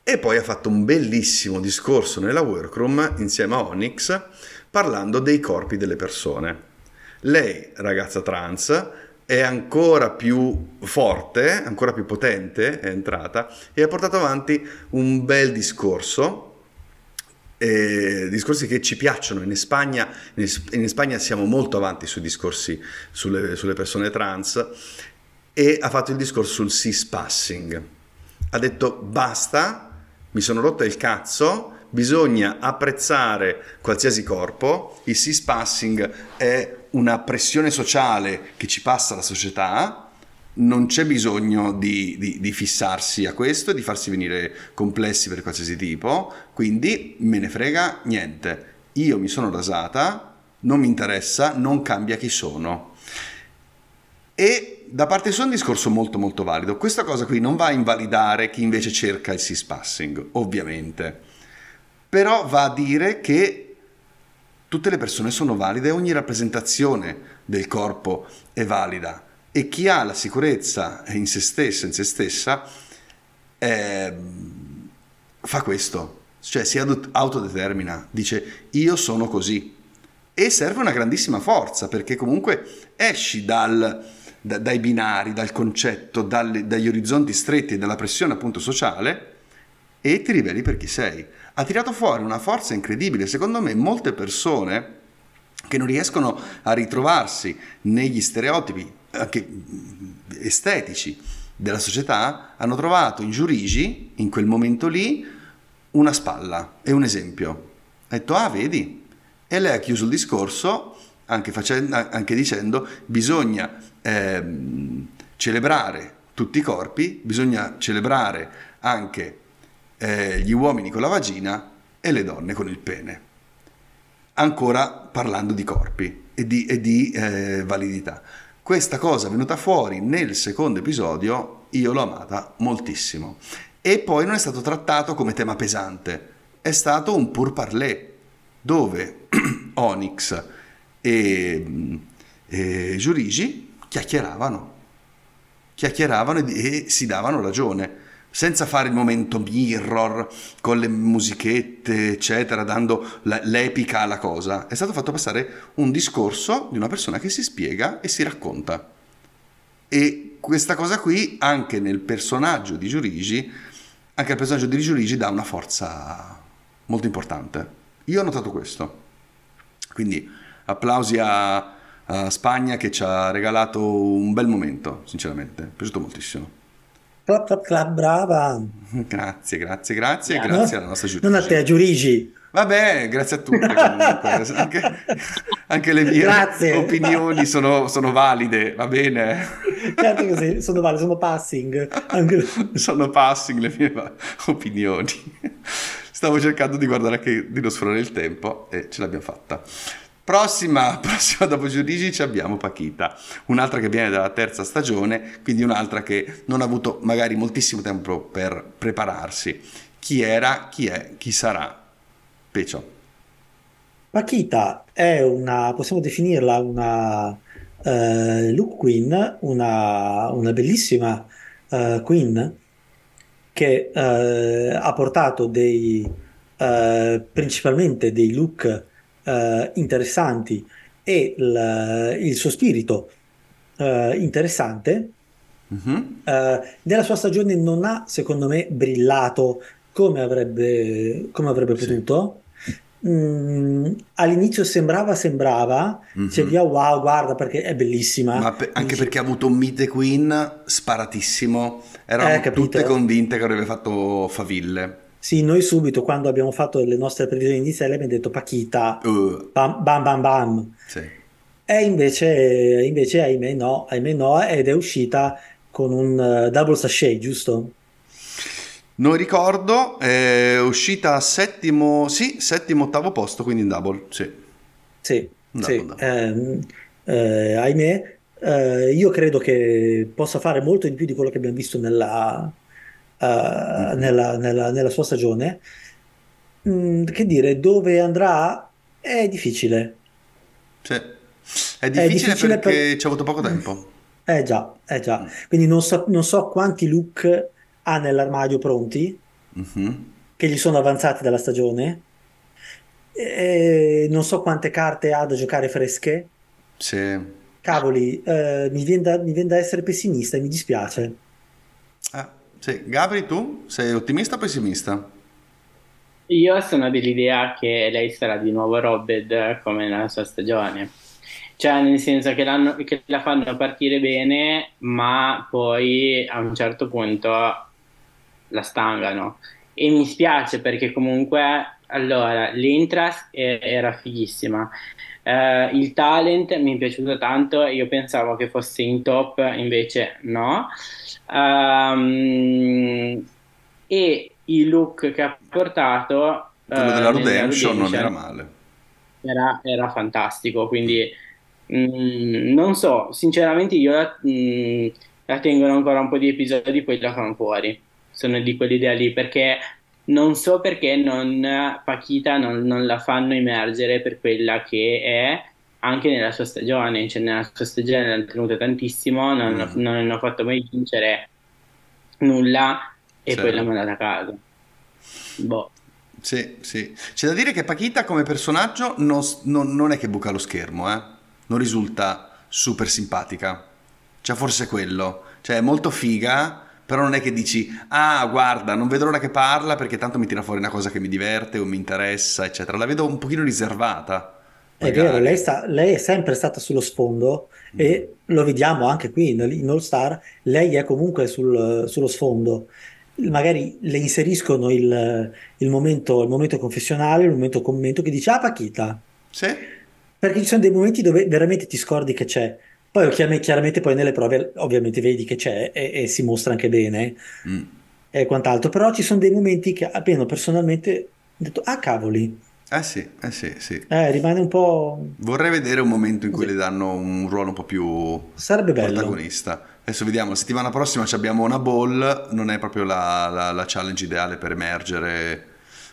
E poi ha fatto un bellissimo discorso nella workroom insieme a Onyx parlando dei corpi delle persone. Lei, ragazza trans, è ancora più forte, ancora più potente, è entrata e ha portato avanti un bel discorso, eh, discorsi che ci piacciono. In Spagna, in Spagna siamo molto avanti sui discorsi sulle, sulle persone trans e ha fatto il discorso sul cis passing. Ha detto basta, mi sono rotto il cazzo, bisogna apprezzare qualsiasi corpo, il cis passing è una pressione sociale che ci passa la società, non c'è bisogno di, di, di, fissarsi a questo e di farsi venire complessi per qualsiasi tipo, quindi me ne frega niente. Io mi sono rasata, non mi interessa, non cambia chi sono. E da parte sua è un discorso molto molto valido. Questa cosa qui non va a invalidare chi invece cerca il cis passing, ovviamente. Però va a dire che tutte le persone sono valide, ogni rappresentazione del corpo è valida. E chi ha la sicurezza in se stessa, in se stessa, eh, fa questo, cioè si autodetermina, dice io sono così e serve una grandissima forza perché comunque esci dal, da, dai binari, dal concetto, dalle, dagli orizzonti stretti e dalla pressione appunto sociale e ti riveli per chi sei ha tirato fuori una forza incredibile. Secondo me molte persone che non riescono a ritrovarsi negli stereotipi anche estetici della società hanno trovato in Giurigi, in quel momento lì, una spalla e un esempio. Ha detto, ah, vedi? E lei ha chiuso il discorso anche, facendo, anche dicendo bisogna eh, celebrare tutti i corpi, bisogna celebrare anche eh, gli uomini con la vagina e le donne con il pene. Ancora parlando di corpi e di, e di eh, validità. Questa cosa venuta fuori nel secondo episodio, io l'ho amata moltissimo. E poi non è stato trattato come tema pesante, è stato un pur parler dove (clears throat) Onyx e, e Giurigi chiacchieravano, chiacchieravano e, e si davano ragione senza fare il momento mirror con le musichette, eccetera, dando l'epica alla cosa. È stato fatto passare un discorso di una persona che si spiega e si racconta. E questa cosa qui, anche nel personaggio di Giurigi, anche al personaggio di Giurigi dà una forza molto importante. Io ho notato questo. Quindi applausi a, a Spagna che ci ha regalato un bel momento, sinceramente. Mi è piaciuto moltissimo. Clap, clap, clap, brava. Grazie, grazie, grazie, yeah, grazie alla nostra giudice. Non a te, a Giurigi. Vabbè, grazie a tutti (laughs) anche, anche, le mie grazie. opinioni sono, sono, valide, va bene? Certo che sì, sono valide, sono passing. Anche... (laughs) sono passing le mie opinioni. Stavo cercando di guardare anche di non sforare il tempo e ce l'abbiamo fatta. Prossima, (laughs) prossima dopo Giudici abbiamo Paquita, un'altra che viene dalla terza stagione, quindi un'altra che non ha avuto magari moltissimo tempo per prepararsi. Chi era, chi è, chi sarà? Pecio. Paquita è una, possiamo definirla una uh, look queen, una, una bellissima uh, queen che uh, ha portato dei, principalmente dei look eh, interessanti e il, il suo spirito eh, interessante, eh, nella sua stagione non ha, secondo me, brillato come avrebbe, come avrebbe potuto. Sì. Mm, all'inizio sembrava, sembrava, mm-hmm. dicevi oh, wow, guarda perché è bellissima. Ma pe- anche Dici... perché ha avuto un Meet Queen sparatissimo, eravamo eh, tutte convinte che avrebbe fatto faville. Sì, noi subito quando abbiamo fatto le nostre previsioni iniziali abbiamo detto Pachita, uh. bam bam bam bam. Sì. E invece, invece ahimè no, ahimè no, ed è uscita con un uh, double sachet, giusto? Non ricordo, è uscita settimo, sì, settimo, ottavo posto, quindi in double, sì. Sì, double, sì. Double. Eh, eh, ahimè, eh, io credo che possa fare molto di più di quello che abbiamo visto nella, mm. nella, nella, nella sua stagione. Mm, che dire, dove andrà è difficile. Sì. È difficile, è difficile perché per... ci ha avuto poco tempo. Eh già, eh già. Mm. Quindi non so, non so quanti look ha nell'armadio pronti, mm-hmm. che gli sono avanzati dalla stagione. E non so quante carte ha da giocare fresche. Sì. Cavoli, eh, mi, viene da, mi, viene da, essere pessimista e mi dispiace. Ah, sì. Gabri, tu sei ottimista o pessimista? Io sono dell'idea che lei sarà di nuovo Robed come nella sua stagione. Cioè, nel senso che, che la fanno partire bene, ma poi a un certo punto la stangano. E mi spiace perché comunque, allora, l'interest era fighissima. Uh, il talent mi è piaciuto tanto, io pensavo che fosse in top, invece no. Um, e il look che ha portato... Quello uh, della Redemption non era male. Era, era fantastico, quindi mm, non so, sinceramente io la, mm, la tengono ancora un po' di episodi, poi la fanno fuori sono di quell'idea lì perché non so perché non, Paquita non, non, la fanno emergere per quella che è anche nella sua stagione, cioè nella sua stagione l'hanno tenuta tantissimo, non, mm. non hanno fatto mai vincere nulla e certo. poi l'ha mandata a casa. Boh. Sì, sì. C'è da dire che Paquita come personaggio non, non, non è che buca lo schermo, eh? non risulta super simpatica. Cioè forse quello. Cioè è molto figa, però non è che dici, ah guarda, non vedo l'ora che parla perché tanto mi tira fuori una cosa che mi diverte o mi interessa, eccetera. La vedo un pochino riservata. Magari. È vero, lei, sta, lei, è sempre stata sullo sfondo mm. e lo vediamo anche qui in, in All Star, lei è comunque sul, sullo sfondo. Magari le inseriscono il, il, momento, il momento confessionale, il momento commento che dice, ah Paquita. Sì. Perché ci sono dei momenti dove veramente ti scordi che c'è. Poi chiaramente poi nelle prove ovviamente vedi che c'è e, e si mostra anche bene mm. e quant'altro, però ci sono dei momenti che almeno personalmente ho detto, ah cavoli. Eh sì, eh sì, sì. Eh, rimane un po'... Vorrei vedere un momento in cui sì. le danno un ruolo un po' più Sarebbe bello. protagonista. Adesso vediamo, la settimana prossima abbiamo una ball, non è proprio la, la, la challenge ideale per emergere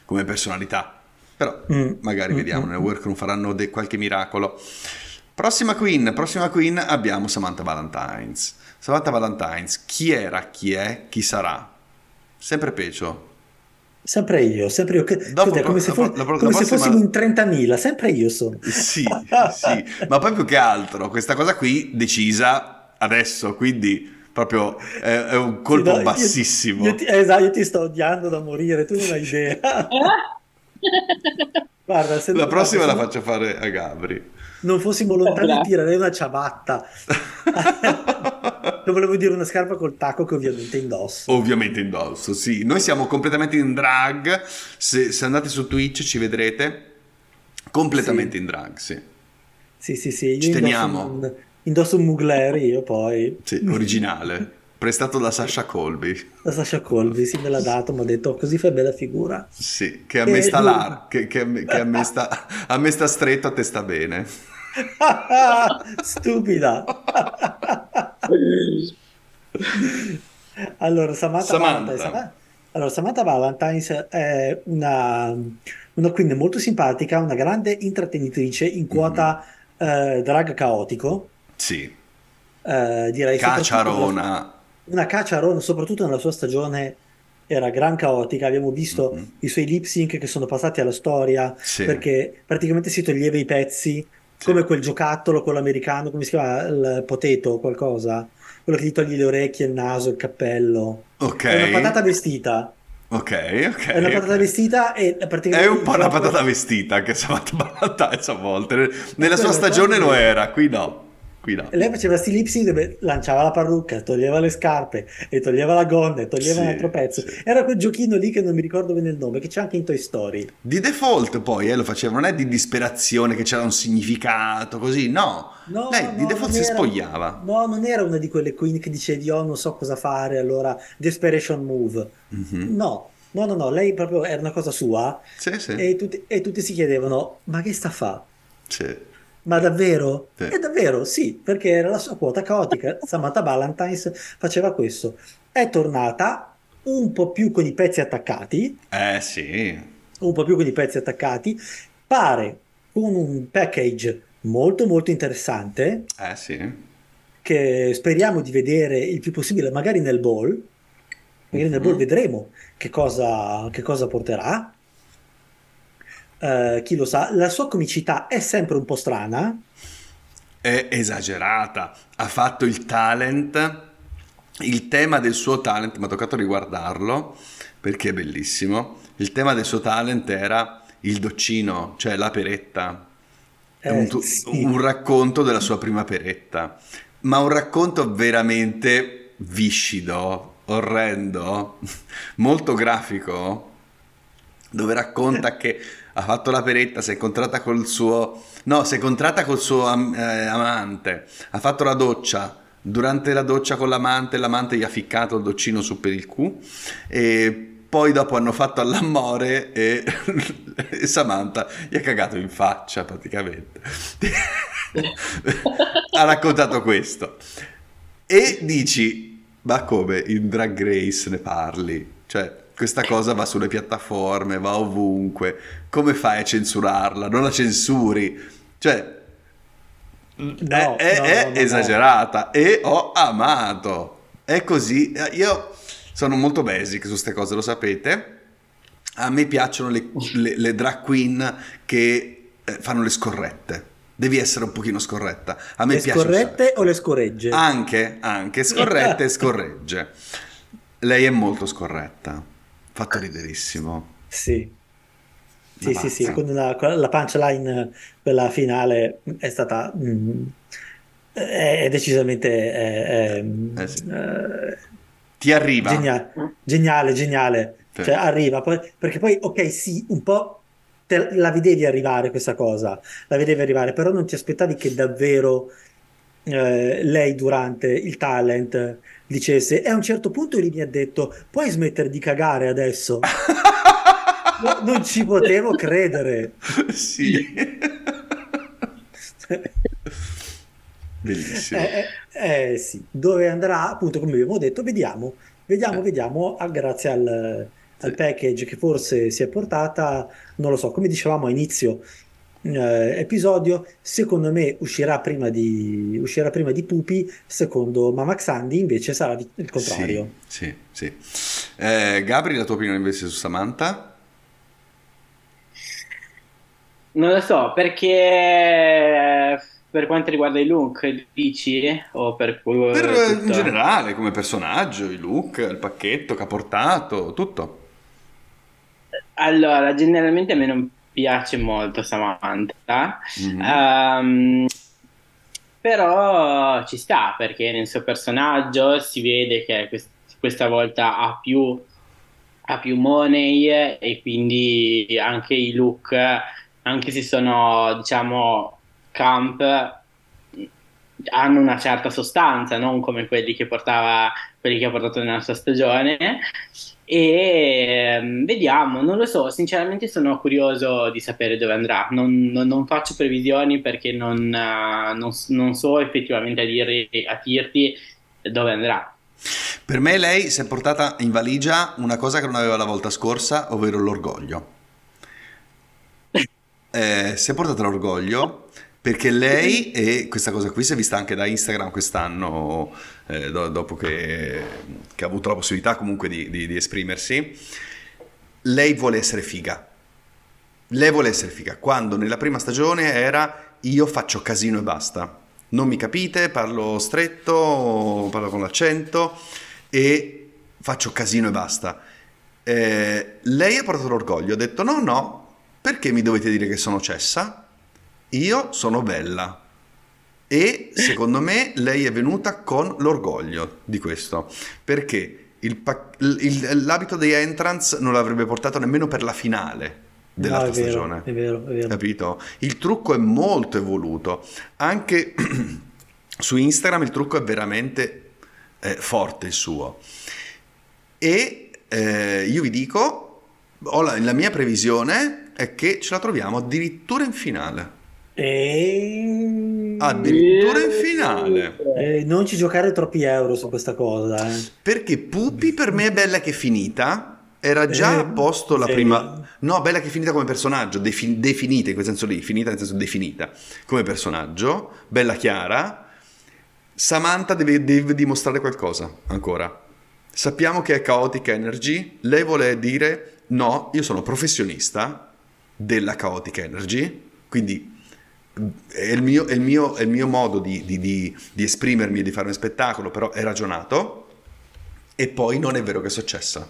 come personalità, però mm. magari mm, vediamo, mm, nel mm. workroom faranno de- qualche miracolo. Prossima queen, prossima queen abbiamo Samantha Valentines. Samantha Valentines, chi era, chi è, chi sarà? Sempre peggio. Sempre io, sempre io. Dopo, Scusa, come, se, fu- la, la, come se fossimo in 30.000, sempre io sono. (laughs) Sì, sì, ma poi più che altro, questa cosa qui decisa adesso, quindi proprio è, è un colpo sì, no, bassissimo. Io, io ti, esatto, io ti sto odiando da morire, tu non hai idea. (laughs) Guarda, la prossima la faccio fare a Gabri non fossimo lontani tirerei una ciabatta. (laughs) non volevo dire una scarpa col tacco che ovviamente indosso. Ovviamente indosso, sì. Noi siamo completamente in drag. Se, se andate su Twitch ci vedrete completamente sì. in drag, sì. Sì, sì, sì. Io ci teniamo. Un, indosso un Mugler io poi. Sì, originale. (laughs) prestato da Sasha Colby. Da Sasha Colby, sì, me l'ha dato, mi ha detto così fai bella figura. Sì, che a me sta là, che, che, che a, me sta, a me sta stretto, a te sta bene. (laughs) Stupida. (laughs) allora, Samantha, Samantha. Valentine, allora, Samantha Valentines è una, una queen molto simpatica, una grande intrattenitrice in quota mm-hmm. eh, drag caotico. Sì. Eh, direi Cacciarona una caccia soprattutto nella sua stagione era gran caotica, abbiamo visto mm-hmm. i suoi lip sync che sono passati alla storia sì. perché praticamente si toglieva i pezzi sì. come quel giocattolo, quello americano, come si chiama? Il potato o qualcosa, quello che gli togli le orecchie, il naso, il cappello. Ok. È una patata vestita. Ok, ok. È una patata okay. vestita e praticamente... È un po' una patata vestita che Samantha Ballantais a volte. Nella sua stagione lo era, qui no. Qui no. Lei faceva sti lipsing dove lanciava la parrucca, toglieva le scarpe e toglieva la gonna e toglieva sì, un altro pezzo. Sì. Era quel giochino lì che non mi ricordo bene il nome, che c'è anche in Toy Story. Di default poi eh, lo faceva, non è di disperazione che c'era un significato così, no. no Lei no, di default si era, spogliava. No, non era una di quelle queen che dicevi oh non so cosa fare, allora desperation move. Mm-hmm. No. No, no, no, lei proprio era una cosa sua sì, sì. E, tutti, e tutti si chiedevano, ma che sta a fa? Sì. Ma davvero? Sì. E davvero, sì, perché era la sua quota caotica. (laughs) Samantha Valentines faceva questo. È tornata un po' più con i pezzi attaccati. Eh sì. Un po' più con i pezzi attaccati. Pare con un package molto molto interessante. Eh sì. Che speriamo di vedere il più possibile, magari nel ball. Magari mm-hmm. nel ball vedremo che cosa, che cosa porterà. Uh, chi lo sa, la sua comicità è sempre un po' strana. È esagerata. Ha fatto il talent. Il tema del suo talent, mi ha toccato riguardarlo perché è bellissimo. Il tema del suo talent era il doccino, cioè la peretta. Eh, un, sì. un racconto della sua prima peretta, ma un racconto veramente viscido, orrendo, (laughs) molto grafico, dove racconta che ha fatto la peretta, si è incontrata col suo... No, si è incontrata col suo am- eh, amante, ha fatto la doccia, durante la doccia con l'amante, l'amante gli ha ficcato il doccino su per il cu e poi dopo hanno fatto all'amore e, (laughs) e Samantha gli ha cagato in faccia praticamente. (laughs) ha raccontato questo. E dici, ma come in Drag Race ne parli? Cioè, questa cosa va sulle piattaforme, va ovunque. Come fai a censurarla? Non la censuri. Cioè, no, è, è, no, è no, esagerata e ho amato. È così. Io sono molto basic su queste cose, lo sapete. A me piacciono le, le, le drag queen che eh, fanno le scorrette. Devi essere un pochino scorretta. A me le piace scorrette o le scorregge? Anche, anche scorrette e (laughs) scorregge. Lei è molto scorretta. Fatto riderissimo. Sì. Sì, sì, sì, con la, la, punchline, quella finale, è stata... Mm, è decisamente... È, è, eh sì. eh, Ti arriva. Geniale, geniale. geniale. Sì. Cioè, arriva, poi, perché poi, ok, sì, un po' te, la vedevi arrivare questa cosa, la vedevi arrivare, però non ti aspettavi che davvero eh, lei durante il talent dicesse e a un certo punto lì mi ha detto puoi smettere di cagare adesso? (laughs) No, non ci potevo credere. Sì. Bellissimo. Eh, eh, eh, sì. Dove andrà? Appunto come abbiamo detto vediamo. Vediamo vediamo. Ah, grazie al, al package che forse si è portata. Non lo so come dicevamo a inizio eh, episodio, secondo me uscirà prima, di, uscirà prima di Pupi, secondo Mama Xandi invece sarà il contrario. Sì, sì. sì. Eh, Gabri, la tua opinione invece su Samantha? Non lo so, perché per quanto riguarda i look, dici? O per, per in generale, come personaggio, i look, il pacchetto che ha portato, tutto. Allora, generalmente a me non piace molto Samantha. Mm-hmm. Um, però ci sta perché nel suo personaggio si vede che quest- questa volta ha più, ha più money e quindi anche i look, anche se sono diciamo camp, hanno una certa sostanza, non come quelli che portava quelli che ha portato nella sua stagione e um, vediamo, non lo so, sinceramente sono curioso di sapere dove andrà, non, non, non faccio previsioni perché non, uh, non, so effettivamente a, dire, a dirti dove andrà. Per me lei si è portata in valigia una cosa che non aveva la volta scorsa, ovvero l'orgoglio. (laughs) Eh, si è portata l'orgoglio perché lei, e questa cosa qui si è vista anche da Instagram quest'anno, eh, do, dopo che, che, ha avuto la possibilità comunque di, di, di esprimersi, lei vuole essere figa. Lei vuole essere figa. Quando nella prima stagione era io faccio casino e basta. Non mi capite, parlo stretto, parlo con l'accento e faccio casino e basta. Eh, lei ha portato l'orgoglio, ha detto no, no, perché mi dovete dire che sono cessa? Io sono bella. E secondo me lei è venuta con l'orgoglio di questo, perché il, il, l'abito dei entrance non l'avrebbe portato nemmeno per la finale della no, stagione. È vero, è vero. Capito? Il trucco è molto evoluto. Anche (clears throat) su Instagram il trucco è veramente eh, forte il suo. E eh, io vi dico, la, la mia previsione è che ce la troviamo addirittura in finale. E... Addirittura in finale. Eh, non ci giocare troppi euro su questa cosa. Eh. Perché Pupi per me è bella che è finita. Era già eh, a posto la sì. prima. No, bella che è finita come personaggio. Defi- definita in quel senso lì. Finita nel senso definita come personaggio. Bella chiara. Samantha deve, deve dimostrare qualcosa ancora. Sappiamo che è Chaotic Energy. Lei vuole dire: no, io sono professionista della Chaotic Energy. Quindi è il mio, è il mio, è il mio modo di, di, di, di, esprimermi e di fare un spettacolo, però è ragionato. E poi non è vero che è successa.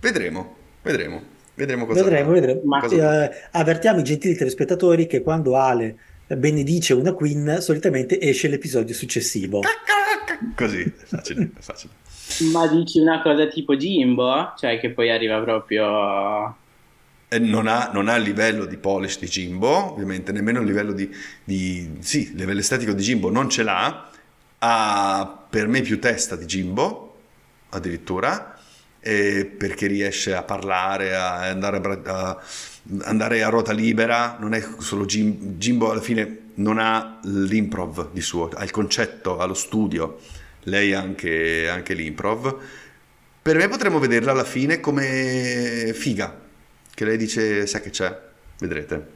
Vedremo, vedremo, vedremo cosa Vedremo, vedremo. Ma cosa... eh, avvertiamo i gentili telespettatori che quando Ale benedice una Queen, solitamente esce l'episodio successivo. Così, è facile, è facile. Ma dici una cosa tipo Jimbo? Cioè che poi arriva proprio non ha, non ha, livello di polish di Jimbo, ovviamente, nemmeno il livello di, di sì, il livello estetico di Jimbo non ce l'ha, ha per me più testa di Jimbo, addirittura, perché riesce a parlare, a andare a, a andare a, ruota libera, non è solo Jim, Jimbo alla fine non ha l'improv di suo, ha il concetto, ha lo studio, lei ha anche, anche l'improv. Per me potremmo vederla alla fine come figa, che lei dice sa che c'è, vedrete.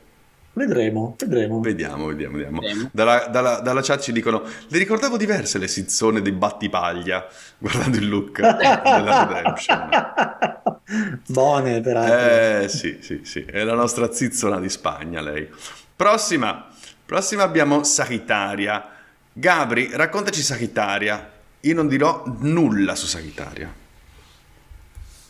Vedremo, vedremo. Vediamo, vediamo, vediamo. Dalla, dalla, dalla, chat ci dicono: Le ricordavo diverse le sizzone dei battipaglia, (laughs) guardando il look della Redemption. (laughs) Buone, peraltro. Eh, sì, sì, sì. È la nostra zizzona di Spagna, lei. Prossima. Prossima abbiamo Sagittaria. Gabri, raccontaci Sagittaria. Io non dirò nulla su Sagittaria.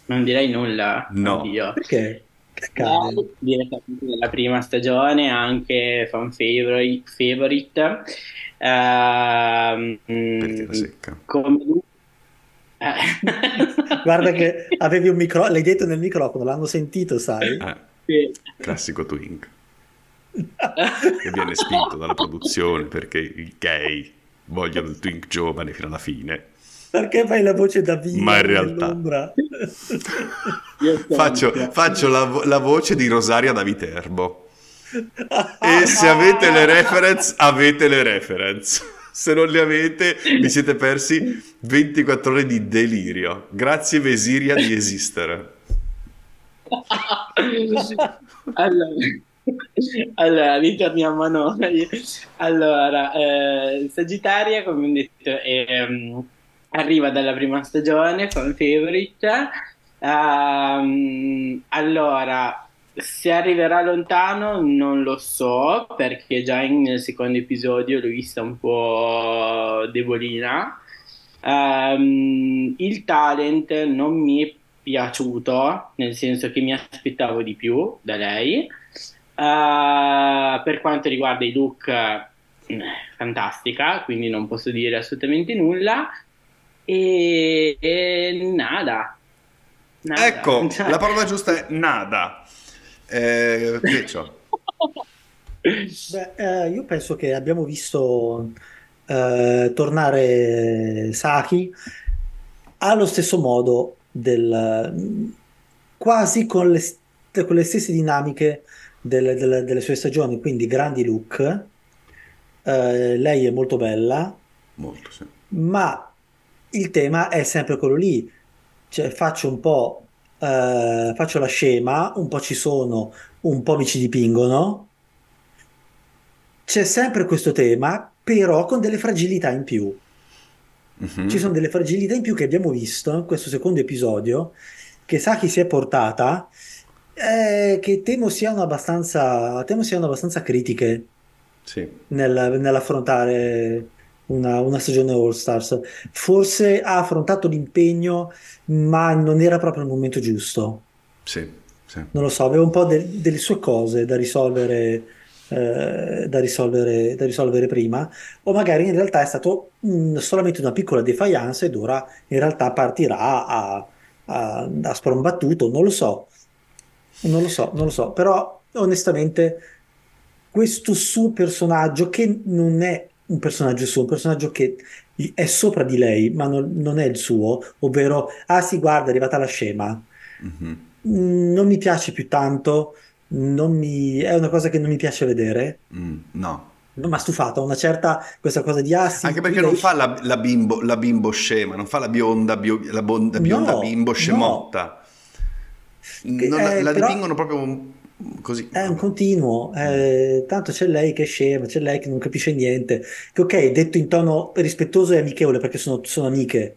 Non direi nulla. No. Oddio. Perché? Eh, direttamente dalla prima stagione, anche fan favorite. favorite. Uh, Perché la secca? Come... (laughs) Guarda che avevi un microfono, l'hai detto nel microfono, l'hanno sentito, sai? Eh, sì. Classico twink. (laughs) che viene spinto dalla produzione perché i gay vogliono il twink giovane fino alla fine. Perché fai la voce da vivo? Ma in realtà (laughs) faccio, faccio la, la, voce di Rosaria da Viterbo. e se avete le reference, avete le reference. Se non le avete, vi siete persi 24 ore di delirio. Grazie Vesiria di esistere. (laughs) allora, allora ritorniamo a noi. Allora, eh, Sagittaria, come ho detto, è... Um, arriva dalla prima stagione, fan favorite. Um, allora, se arriverà lontano non lo so, perché già nel secondo episodio l'ho vista un po' debolina. Um, il talent non mi è piaciuto, nel senso che mi aspettavo di più da lei. Uh, per quanto riguarda i look, eh, fantastica, quindi non posso dire assolutamente nulla e, e nada. nada. Ecco, (laughs) cioè... la parola giusta è nada. Eh, (laughs) Beh, eh, io penso che abbiamo visto eh, tornare Saki allo stesso modo del, quasi con le, con le stesse dinamiche delle, delle, delle, sue stagioni, quindi grandi look. Eh, lei è molto bella, molto, sì. ma il tema è sempre quello lì, cioè faccio un po', eh, faccio la scema, un po' ci sono, un po' mi ci dipingono, c'è sempre questo tema, però con delle fragilità in più. Mm-hmm. Ci sono delle fragilità in più che abbiamo visto in questo secondo episodio, che Saki si è portata, eh, che temo siano abbastanza, temo siano abbastanza critiche sì. nel, nell'affrontare una, una stagione All Stars. Forse ha affrontato l'impegno, ma non era proprio il momento giusto. Sì, sì. Non lo so, aveva un po' de- delle sue cose da risolvere, eh, da risolvere, da risolvere prima, o magari in realtà è stato mh, solamente una piccola defiance ed ora in realtà partirà a, a, a sprombattuto, non lo so. Non lo so, non lo so, però onestamente questo suo personaggio che non è un personaggio suo, un personaggio che è sopra di lei, ma non, non è il suo, ovvero, ah sì, guarda, è arrivata la scema. Mm-hmm. Non mi piace più tanto, mi... è una cosa che non mi piace vedere. Mm, no. Ma stufata, una certa questa cosa di assi. Anche perché non fa la, la, bimbo, la, bimbo, scema, non fa la bionda, bio, la bonda, bionda no, bimbo scemotta. No. Non, eh, la, la dipingono proprio così. È un continuo, eh, tanto c'è lei che è scema, c'è lei che non capisce niente. Che ok, detto in tono rispettoso e amichevole perché sono, sono amiche,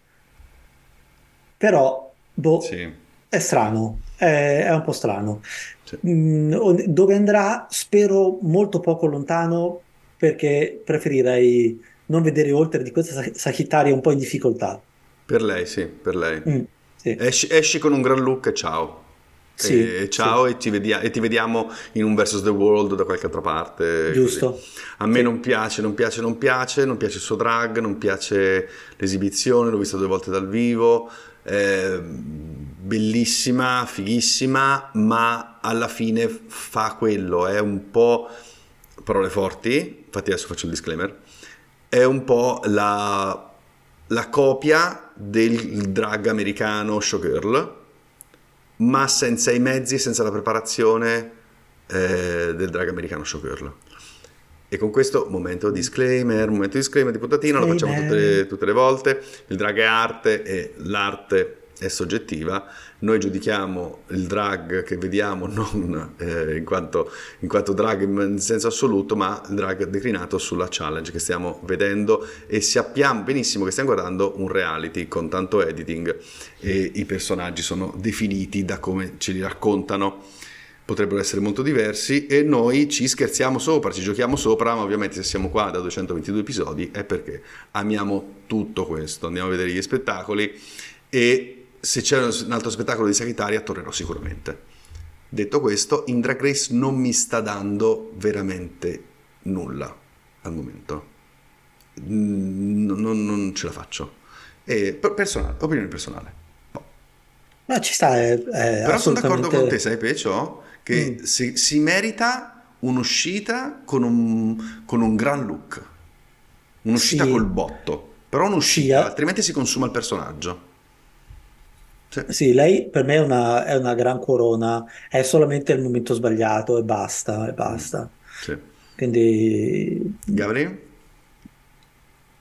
però boh, sì. è strano, è, è, un po' strano. Sì. Mm, dove andrà spero molto poco lontano perché preferirei non vedere oltre di questa Sagittaria un po' in difficoltà. Per lei, sì, per lei. Mm, sì. Esci, esci con un gran look e ciao. Sì, e ciao sì. e, ti vedia- e, ti vediamo in un versus the world da qualche altra parte. Giusto. Così. A me sì. non piace, non piace, non piace, non piace il suo drag, non piace l'esibizione, l'ho vista due volte dal vivo, eh, bellissima, fighissima, ma alla fine fa quello, è un po' parole forti, infatti adesso faccio il disclaimer, è un po' la, la copia del drag americano showgirl ma senza i mezzi, senza la preparazione eh, del drag americano showgirl. E con questo momento disclaimer, momento disclaimer di puntatina, lo facciamo tutte le, tutte le volte, il drag è arte e l'arte è soggettiva, noi giudichiamo il drag che vediamo non eh, in, quanto, in, quanto, drag in senso assoluto, ma il drag declinato sulla challenge che stiamo vedendo e sappiamo benissimo che stiamo guardando un reality con tanto editing e i personaggi sono definiti da come ce li raccontano. Potrebbero essere molto diversi e noi ci scherziamo sopra, ci giochiamo sopra, ma ovviamente se siamo qua da 222 episodi è perché amiamo tutto questo, andiamo a vedere gli spettacoli e se c'è un altro spettacolo di Sagittaria tornerò sicuramente. Detto questo, in Drag Race non mi sta dando veramente nulla al momento. Non, non, non ce la faccio. E, personale, opinione personale. Boh. Ma ci sta. È, è Però sono d'accordo con te, sai Pecio, che mm. si, si, merita un'uscita con un, con un gran look. Un'uscita sì. col botto. Però un'uscita, sì, altrimenti si consuma il personaggio. Sì. sì, lei per me è una, è una, gran corona, è solamente il momento sbagliato e basta, e basta. Sì. Quindi... Gabriele?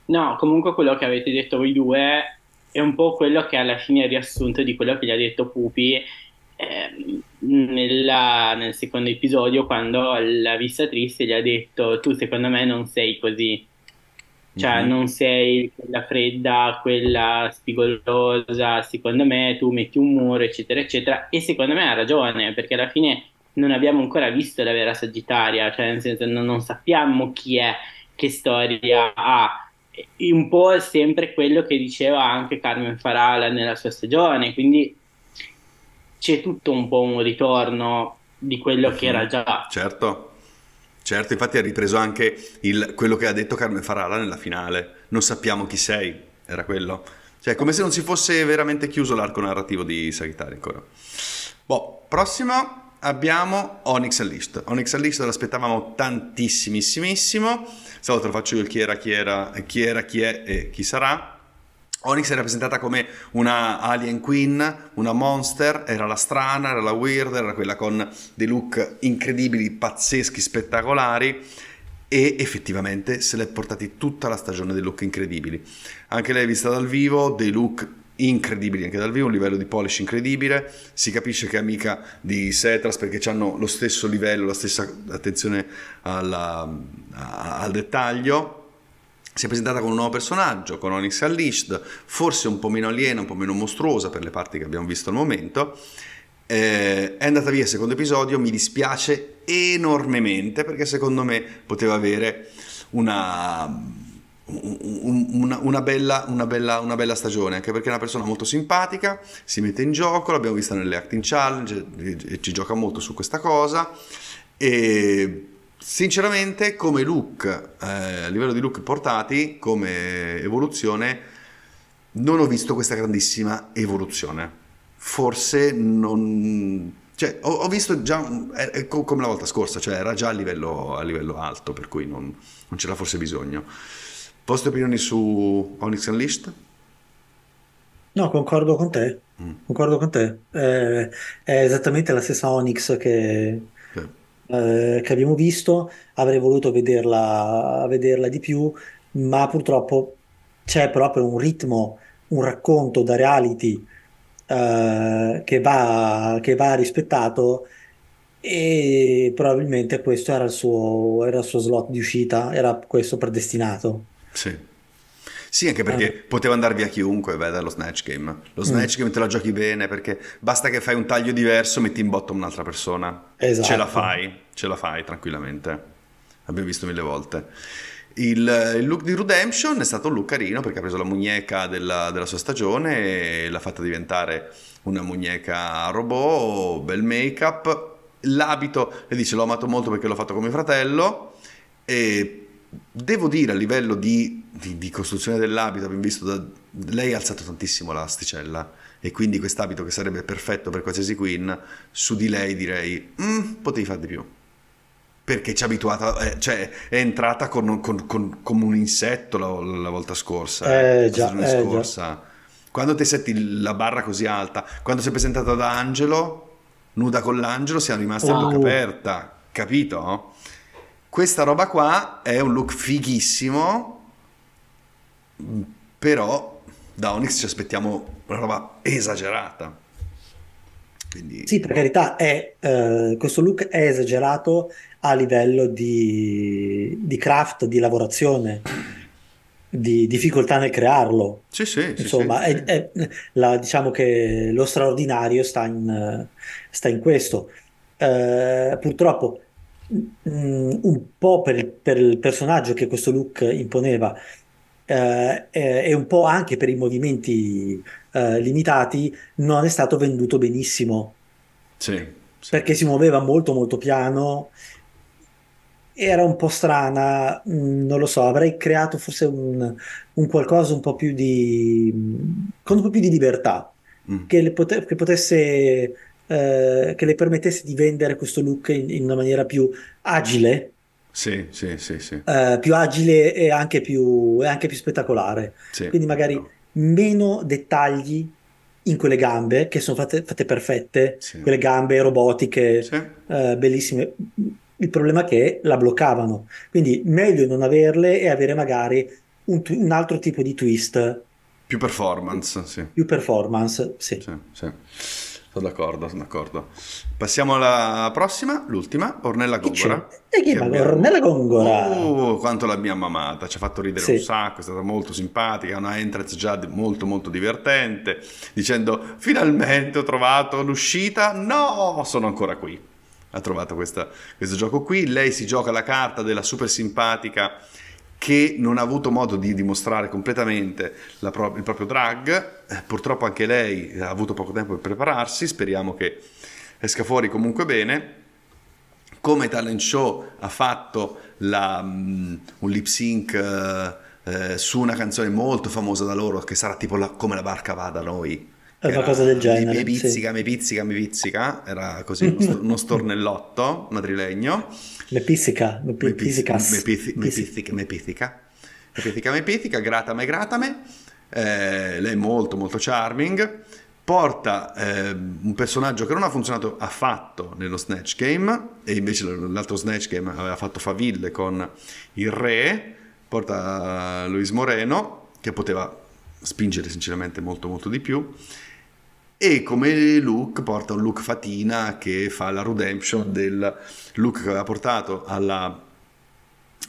No, comunque quello che avete detto voi due è un po' quello che alla fine è riassunto di quello che gli ha detto Pupi eh, nella, nel secondo episodio quando la vista triste gli ha detto tu secondo me non sei così cioè mm-hmm. non sei quella fredda, quella spigolosa, secondo me tu metti un muro, eccetera, eccetera, e secondo me ha ragione, perché alla fine non abbiamo ancora visto la vera Sagittaria, cioè nel senso non, non sappiamo chi è, che storia ha, un po' sempre quello che diceva anche Carmen Farala nella sua stagione, quindi c'è tutto un po' un ritorno di quello mm-hmm. che era già. Certo. Certo, infatti ha ripreso anche il, quello che ha detto Carmen Farala nella finale. Non sappiamo chi sei, era quello. Cioè, come se non si fosse veramente chiuso l'arco narrativo di Sagittario ancora. Boh, prossimo abbiamo Onyx Unleashed. Onyx Unleashed l'aspettavamo tantissimissimo. Stavolta lo faccio io chi era, chi era, chi era, chi è e chi sarà. Onyx è rappresentata come una alien queen, una monster, era la strana, era la weird, era quella con dei look incredibili, pazzeschi, spettacolari e effettivamente se l'è portati tutta la stagione dei look incredibili. Anche lei vista dal vivo, dei look incredibili anche dal vivo, un livello di polish incredibile, si capisce che è amica di Setras perché hanno lo stesso livello, la stessa attenzione alla, a, al dettaglio si è presentata con un nuovo personaggio, con Onyx Unleashed, forse un po' meno aliena, un po' meno mostruosa per le parti che abbiamo visto al momento. Eh, è andata via il secondo episodio, mi dispiace enormemente perché secondo me poteva avere una, una, una, bella, una, bella, una, bella, stagione, anche perché è una persona molto simpatica, si mette in gioco, l'abbiamo vista nelle acting challenge ci gioca molto su questa cosa e sinceramente come look, eh, a livello di look portati, come evoluzione, non ho visto questa grandissima evoluzione. Forse non... Cioè, ho, ho visto già, è come la volta scorsa, cioè era già a livello, a livello alto, per cui non, non c'era forse bisogno. Vostre opinioni su Onyx Unleashed? No, concordo con te. Mm. Concordo con te. Eh, è esattamente la stessa Onyx che. Eh, che abbiamo visto. Avrei voluto vederla, vederla di più, ma purtroppo c'è proprio un ritmo, un racconto da reality eh, che, va, che va rispettato e probabilmente questo era il suo, era il suo slot di uscita, era questo predestinato. Sì. Sì, anche perché eh. poteva andare via chiunque veda lo Snatch Game. Lo Snatch mm. Game te la giochi bene perché basta che fai un taglio diverso, metti in botto un'altra persona. Esatto. Ce la fai, ce la fai tranquillamente. Abbiamo visto mille volte. Il, il, look di Redemption è stato un look carino perché ha preso la muñeca della, della sua stagione e l'ha fatta diventare una muñeca robot, bel make-up. L'abito, le dice, l'ho amato molto perché l'ho fatto con mio fratello e devo dire a livello di, di, di costruzione dell'abito, abbiamo visto da, lei ha alzato tantissimo l'asticella e quindi quest'abito che sarebbe perfetto per qualsiasi queen, su di lei direi, mm, potevi fare di più. Perché ci ha abituato, eh, cioè è entrata con, con, con, come un insetto la, la volta scorsa, eh, già, la eh, scorsa. Già. Quando ti setti la barra così alta, quando si è presentata da Angelo, nuda con l'angelo, siamo rimasti wow. a bocca aperta, capito? Questa roba qua è un look fighissimo, però da Onyx ci aspettiamo una roba esagerata. Quindi... Sì, per carità, è, eh, questo look è esagerato a livello di, di craft, di lavorazione, di difficoltà nel crearlo. Sì, sì. Insomma, sì, sì, è, è, la, diciamo che lo straordinario sta in, sta in questo. Eh, purtroppo Mm, un po' per il, per il, personaggio che questo look imponeva eh, e un po' anche per i movimenti eh, limitati, non è stato venduto benissimo. Sì, sì. Perché si muoveva molto molto piano, era un po' strana, mm, non lo so, avrei creato forse un, un qualcosa un po' più di... con un po' più di libertà, mm. che, pote- che potesse eh, che le permettesse di vendere questo look in, in una maniera più agile. Sì, sì, sì, sì. Eh, più agile e anche più, e anche più spettacolare. Sì, Quindi magari no. meno dettagli in quelle gambe che sono fatte, fatte perfette, sì. quelle gambe robotiche, sì. eh, bellissime. Il problema è che la bloccavano. Quindi meglio non averle e avere magari un, un altro tipo di twist. Più performance, sì. Più performance, sì. sì, sì. Sono d'accordo, sono d'accordo. Passiamo alla prossima, l'ultima, Ornella Gongora. E chi è abbiamo... Ornella Gongora? Oh, quanto l'abbiamo amata, ci ha fatto ridere sì. un sacco, è stata molto simpatica, una entrance già molto molto divertente, dicendo finalmente ho trovato l'uscita, no, sono ancora qui. Ha trovato questa, questo gioco qui, lei si gioca la carta della super simpatica che non ha avuto modo di dimostrare completamente pro- il proprio drag, eh, purtroppo anche lei ha avuto poco tempo per prepararsi, speriamo che esca fuori comunque bene. Come talent show ha fatto la, um, un lip sync uh, uh, su una canzone molto famosa da loro, che sarà tipo la, come la barca va da noi. È una cosa del genere. Mi pizzica, sì. mi pizzica, mi pizzica, era così uno, (laughs) uno stornellotto madrilegno. Me pizzica, me pizzica, me pizzica, me gratame, gratame. Eh, lei è molto, molto charming. Porta eh, un personaggio che non ha funzionato affatto nello Snatch Game, e invece l'altro Snatch Game aveva fatto faville con il re. Porta Luis Moreno, che poteva spingere sinceramente molto, molto di più e come look porta un look fatina che fa la redemption del look che aveva portato alla,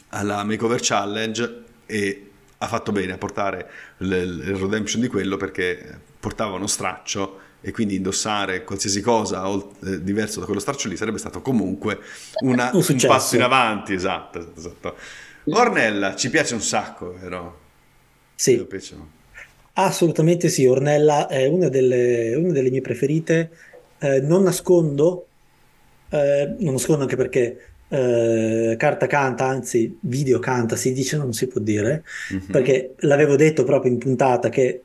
alla Makeover Challenge e ha fatto bene a portare il, redemption di quello perché portava uno straccio e quindi indossare qualsiasi cosa eh, diverso da quello straccio lì sarebbe stato comunque una, un, un, passo in avanti, esatto, esatto. Ornella, ci piace un sacco, vero? Sì. Assolutamente sì, Ornella è una delle, una delle mie preferite. Eh, non nascondo, eh, non nascondo anche perché eh, carta canta, anzi video canta, si dice, non si può dire, mm-hmm. perché l'avevo detto proprio in puntata che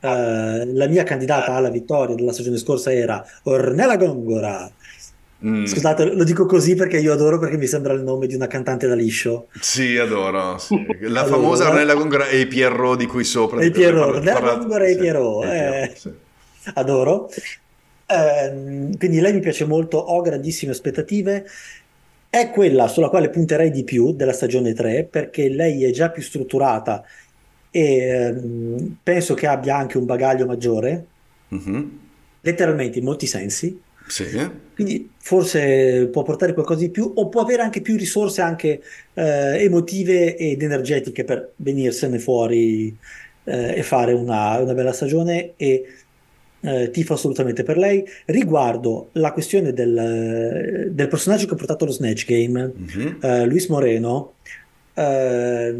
eh, la mia candidata alla vittoria della stagione scorsa era Ornella Gongora. Mm. Scusate, lo dico così perché io adoro perché mi sembra il nome di una cantante da liscio. Sì, adoro. Sì. (laughs) La allora, famosa Ornella Gongora e Pierrot di cui sopra. E Pierrot, Ornella Gongora e Pierrot. Eh, sì. Adoro. Eh, quindi lei mi piace molto, ho grandissime aspettative. È quella sulla quale punterei di più della stagione 3 perché lei è già più strutturata e ehm, penso che abbia anche un bagaglio maggiore, mm-hmm. letteralmente in molti sensi. Sì. Quindi forse può portare qualcosa di più o può avere anche più risorse anche eh, emotive ed energetiche per venirsene fuori eh, e fare una, una, bella stagione e eh, tifo assolutamente per lei. Riguardo la questione del, del personaggio che ha portato lo Snatch Game, mm-hmm. Luis Moreno, eh,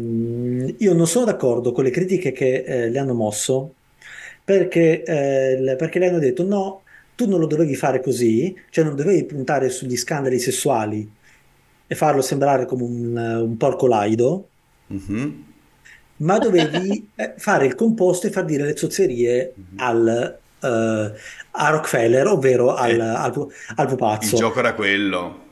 io non sono d'accordo con le critiche che eh, le hanno mosso perché, eh, perché le hanno detto no, tu non lo dovevi fare così, cioè non dovevi puntare sugli scandali sessuali e farlo sembrare come un, un porco laido. Mm-hmm ma dovevi eh, fare il composto e far dire le zozzerie mm-hmm. al, uh, a Rockefeller, ovvero al, eh, al, al, pupazzo. Il gioco era quello.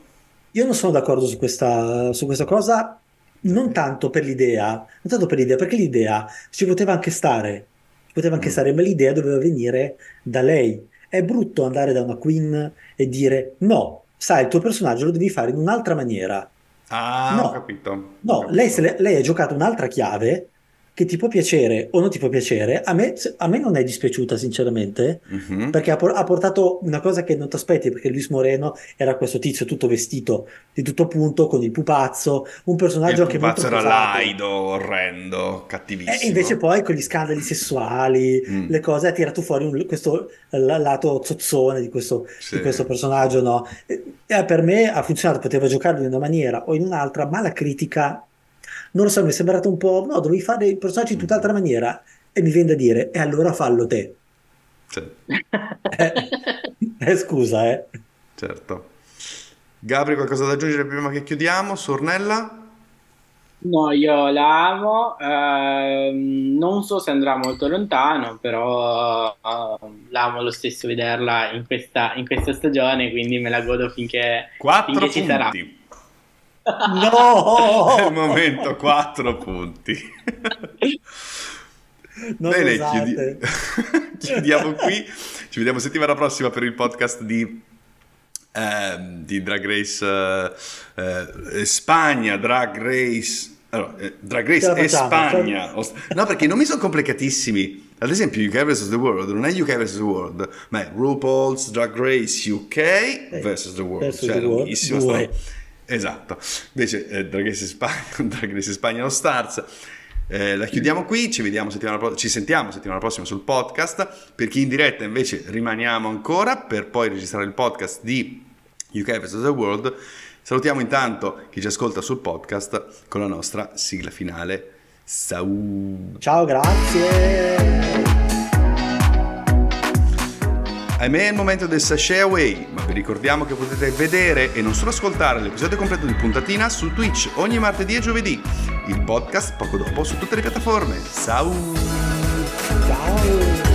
Io non sono d'accordo su questa, su questa cosa, non tanto per l'idea, non tanto per l'idea, perché l'idea ci poteva anche stare, ci poteva anche mm. stare, ma l'idea doveva venire da lei. È brutto andare da una queen e dire no, sai, il tuo personaggio lo devi fare in un'altra maniera. Ah, no, ho capito. No, capito. Lei, lei ha giocato un'altra chiave che ti può piacere o non ti può piacere, a me, a me non è dispiaciuta sinceramente, uh-huh. perché ha, ha, portato una cosa che non ti aspetti, perché Luis Moreno era questo tizio tutto vestito di tutto punto, con il pupazzo, un personaggio che... Il pupazzo era laido, orrendo, cattivissimo. E invece poi con gli scandali sessuali, mm. le cose, ha tirato fuori un, questo lato zozzone di questo, sì. di questo personaggio, no? E, e per me ha funzionato, poteva giocarlo in una maniera o in un'altra, ma la critica non lo so, mi è sembrato un po', no, dovevi fare i personaggi in tutt'altra maniera e mi viene da dire, e allora fallo te. Sì. eh, (laughs) eh, scusa, eh. Certo. Gabri, qualcosa da aggiungere prima che chiudiamo? Sornella? No, io la amo, eh, non so se andrà molto lontano, però eh, l'amo lo stesso vederla in questa, in questa, stagione, quindi me la godo finché, finché ci sarà. No! Il momento 4 punti. Non Bene, chiudi... chiudiamo qui. Ci vediamo settimana prossima per il podcast di, eh, di Drag Race eh, Spagna, Drag Race... Allora, eh, Drag Race e Spagna. No, perché i nomi sono complicatissimi. Ad esempio, UK vs. The World non è UK vs. The World, ma è RuPaul's Drag Race UK eh, vs. The World. Versus cioè, lunghissima storia. Esatto, invece eh, Drag Race Spagna, (laughs) Drag Race Spagna All Stars eh, la chiudiamo qui, ci, vediamo settimana, ci sentiamo settimana prossima sul podcast. Per chi in diretta invece rimaniamo ancora per poi registrare il podcast di UK vs. The World. Salutiamo intanto chi ci ascolta sul podcast con la nostra sigla finale. Ciao! Ciao, grazie! Ahimè è il momento del sachet away, ma vi ricordiamo che potete vedere e non solo ascoltare l'episodio completo di Puntatina su Twitch ogni martedì e giovedì. Il podcast poco dopo su tutte le piattaforme. Ciao! Ciao!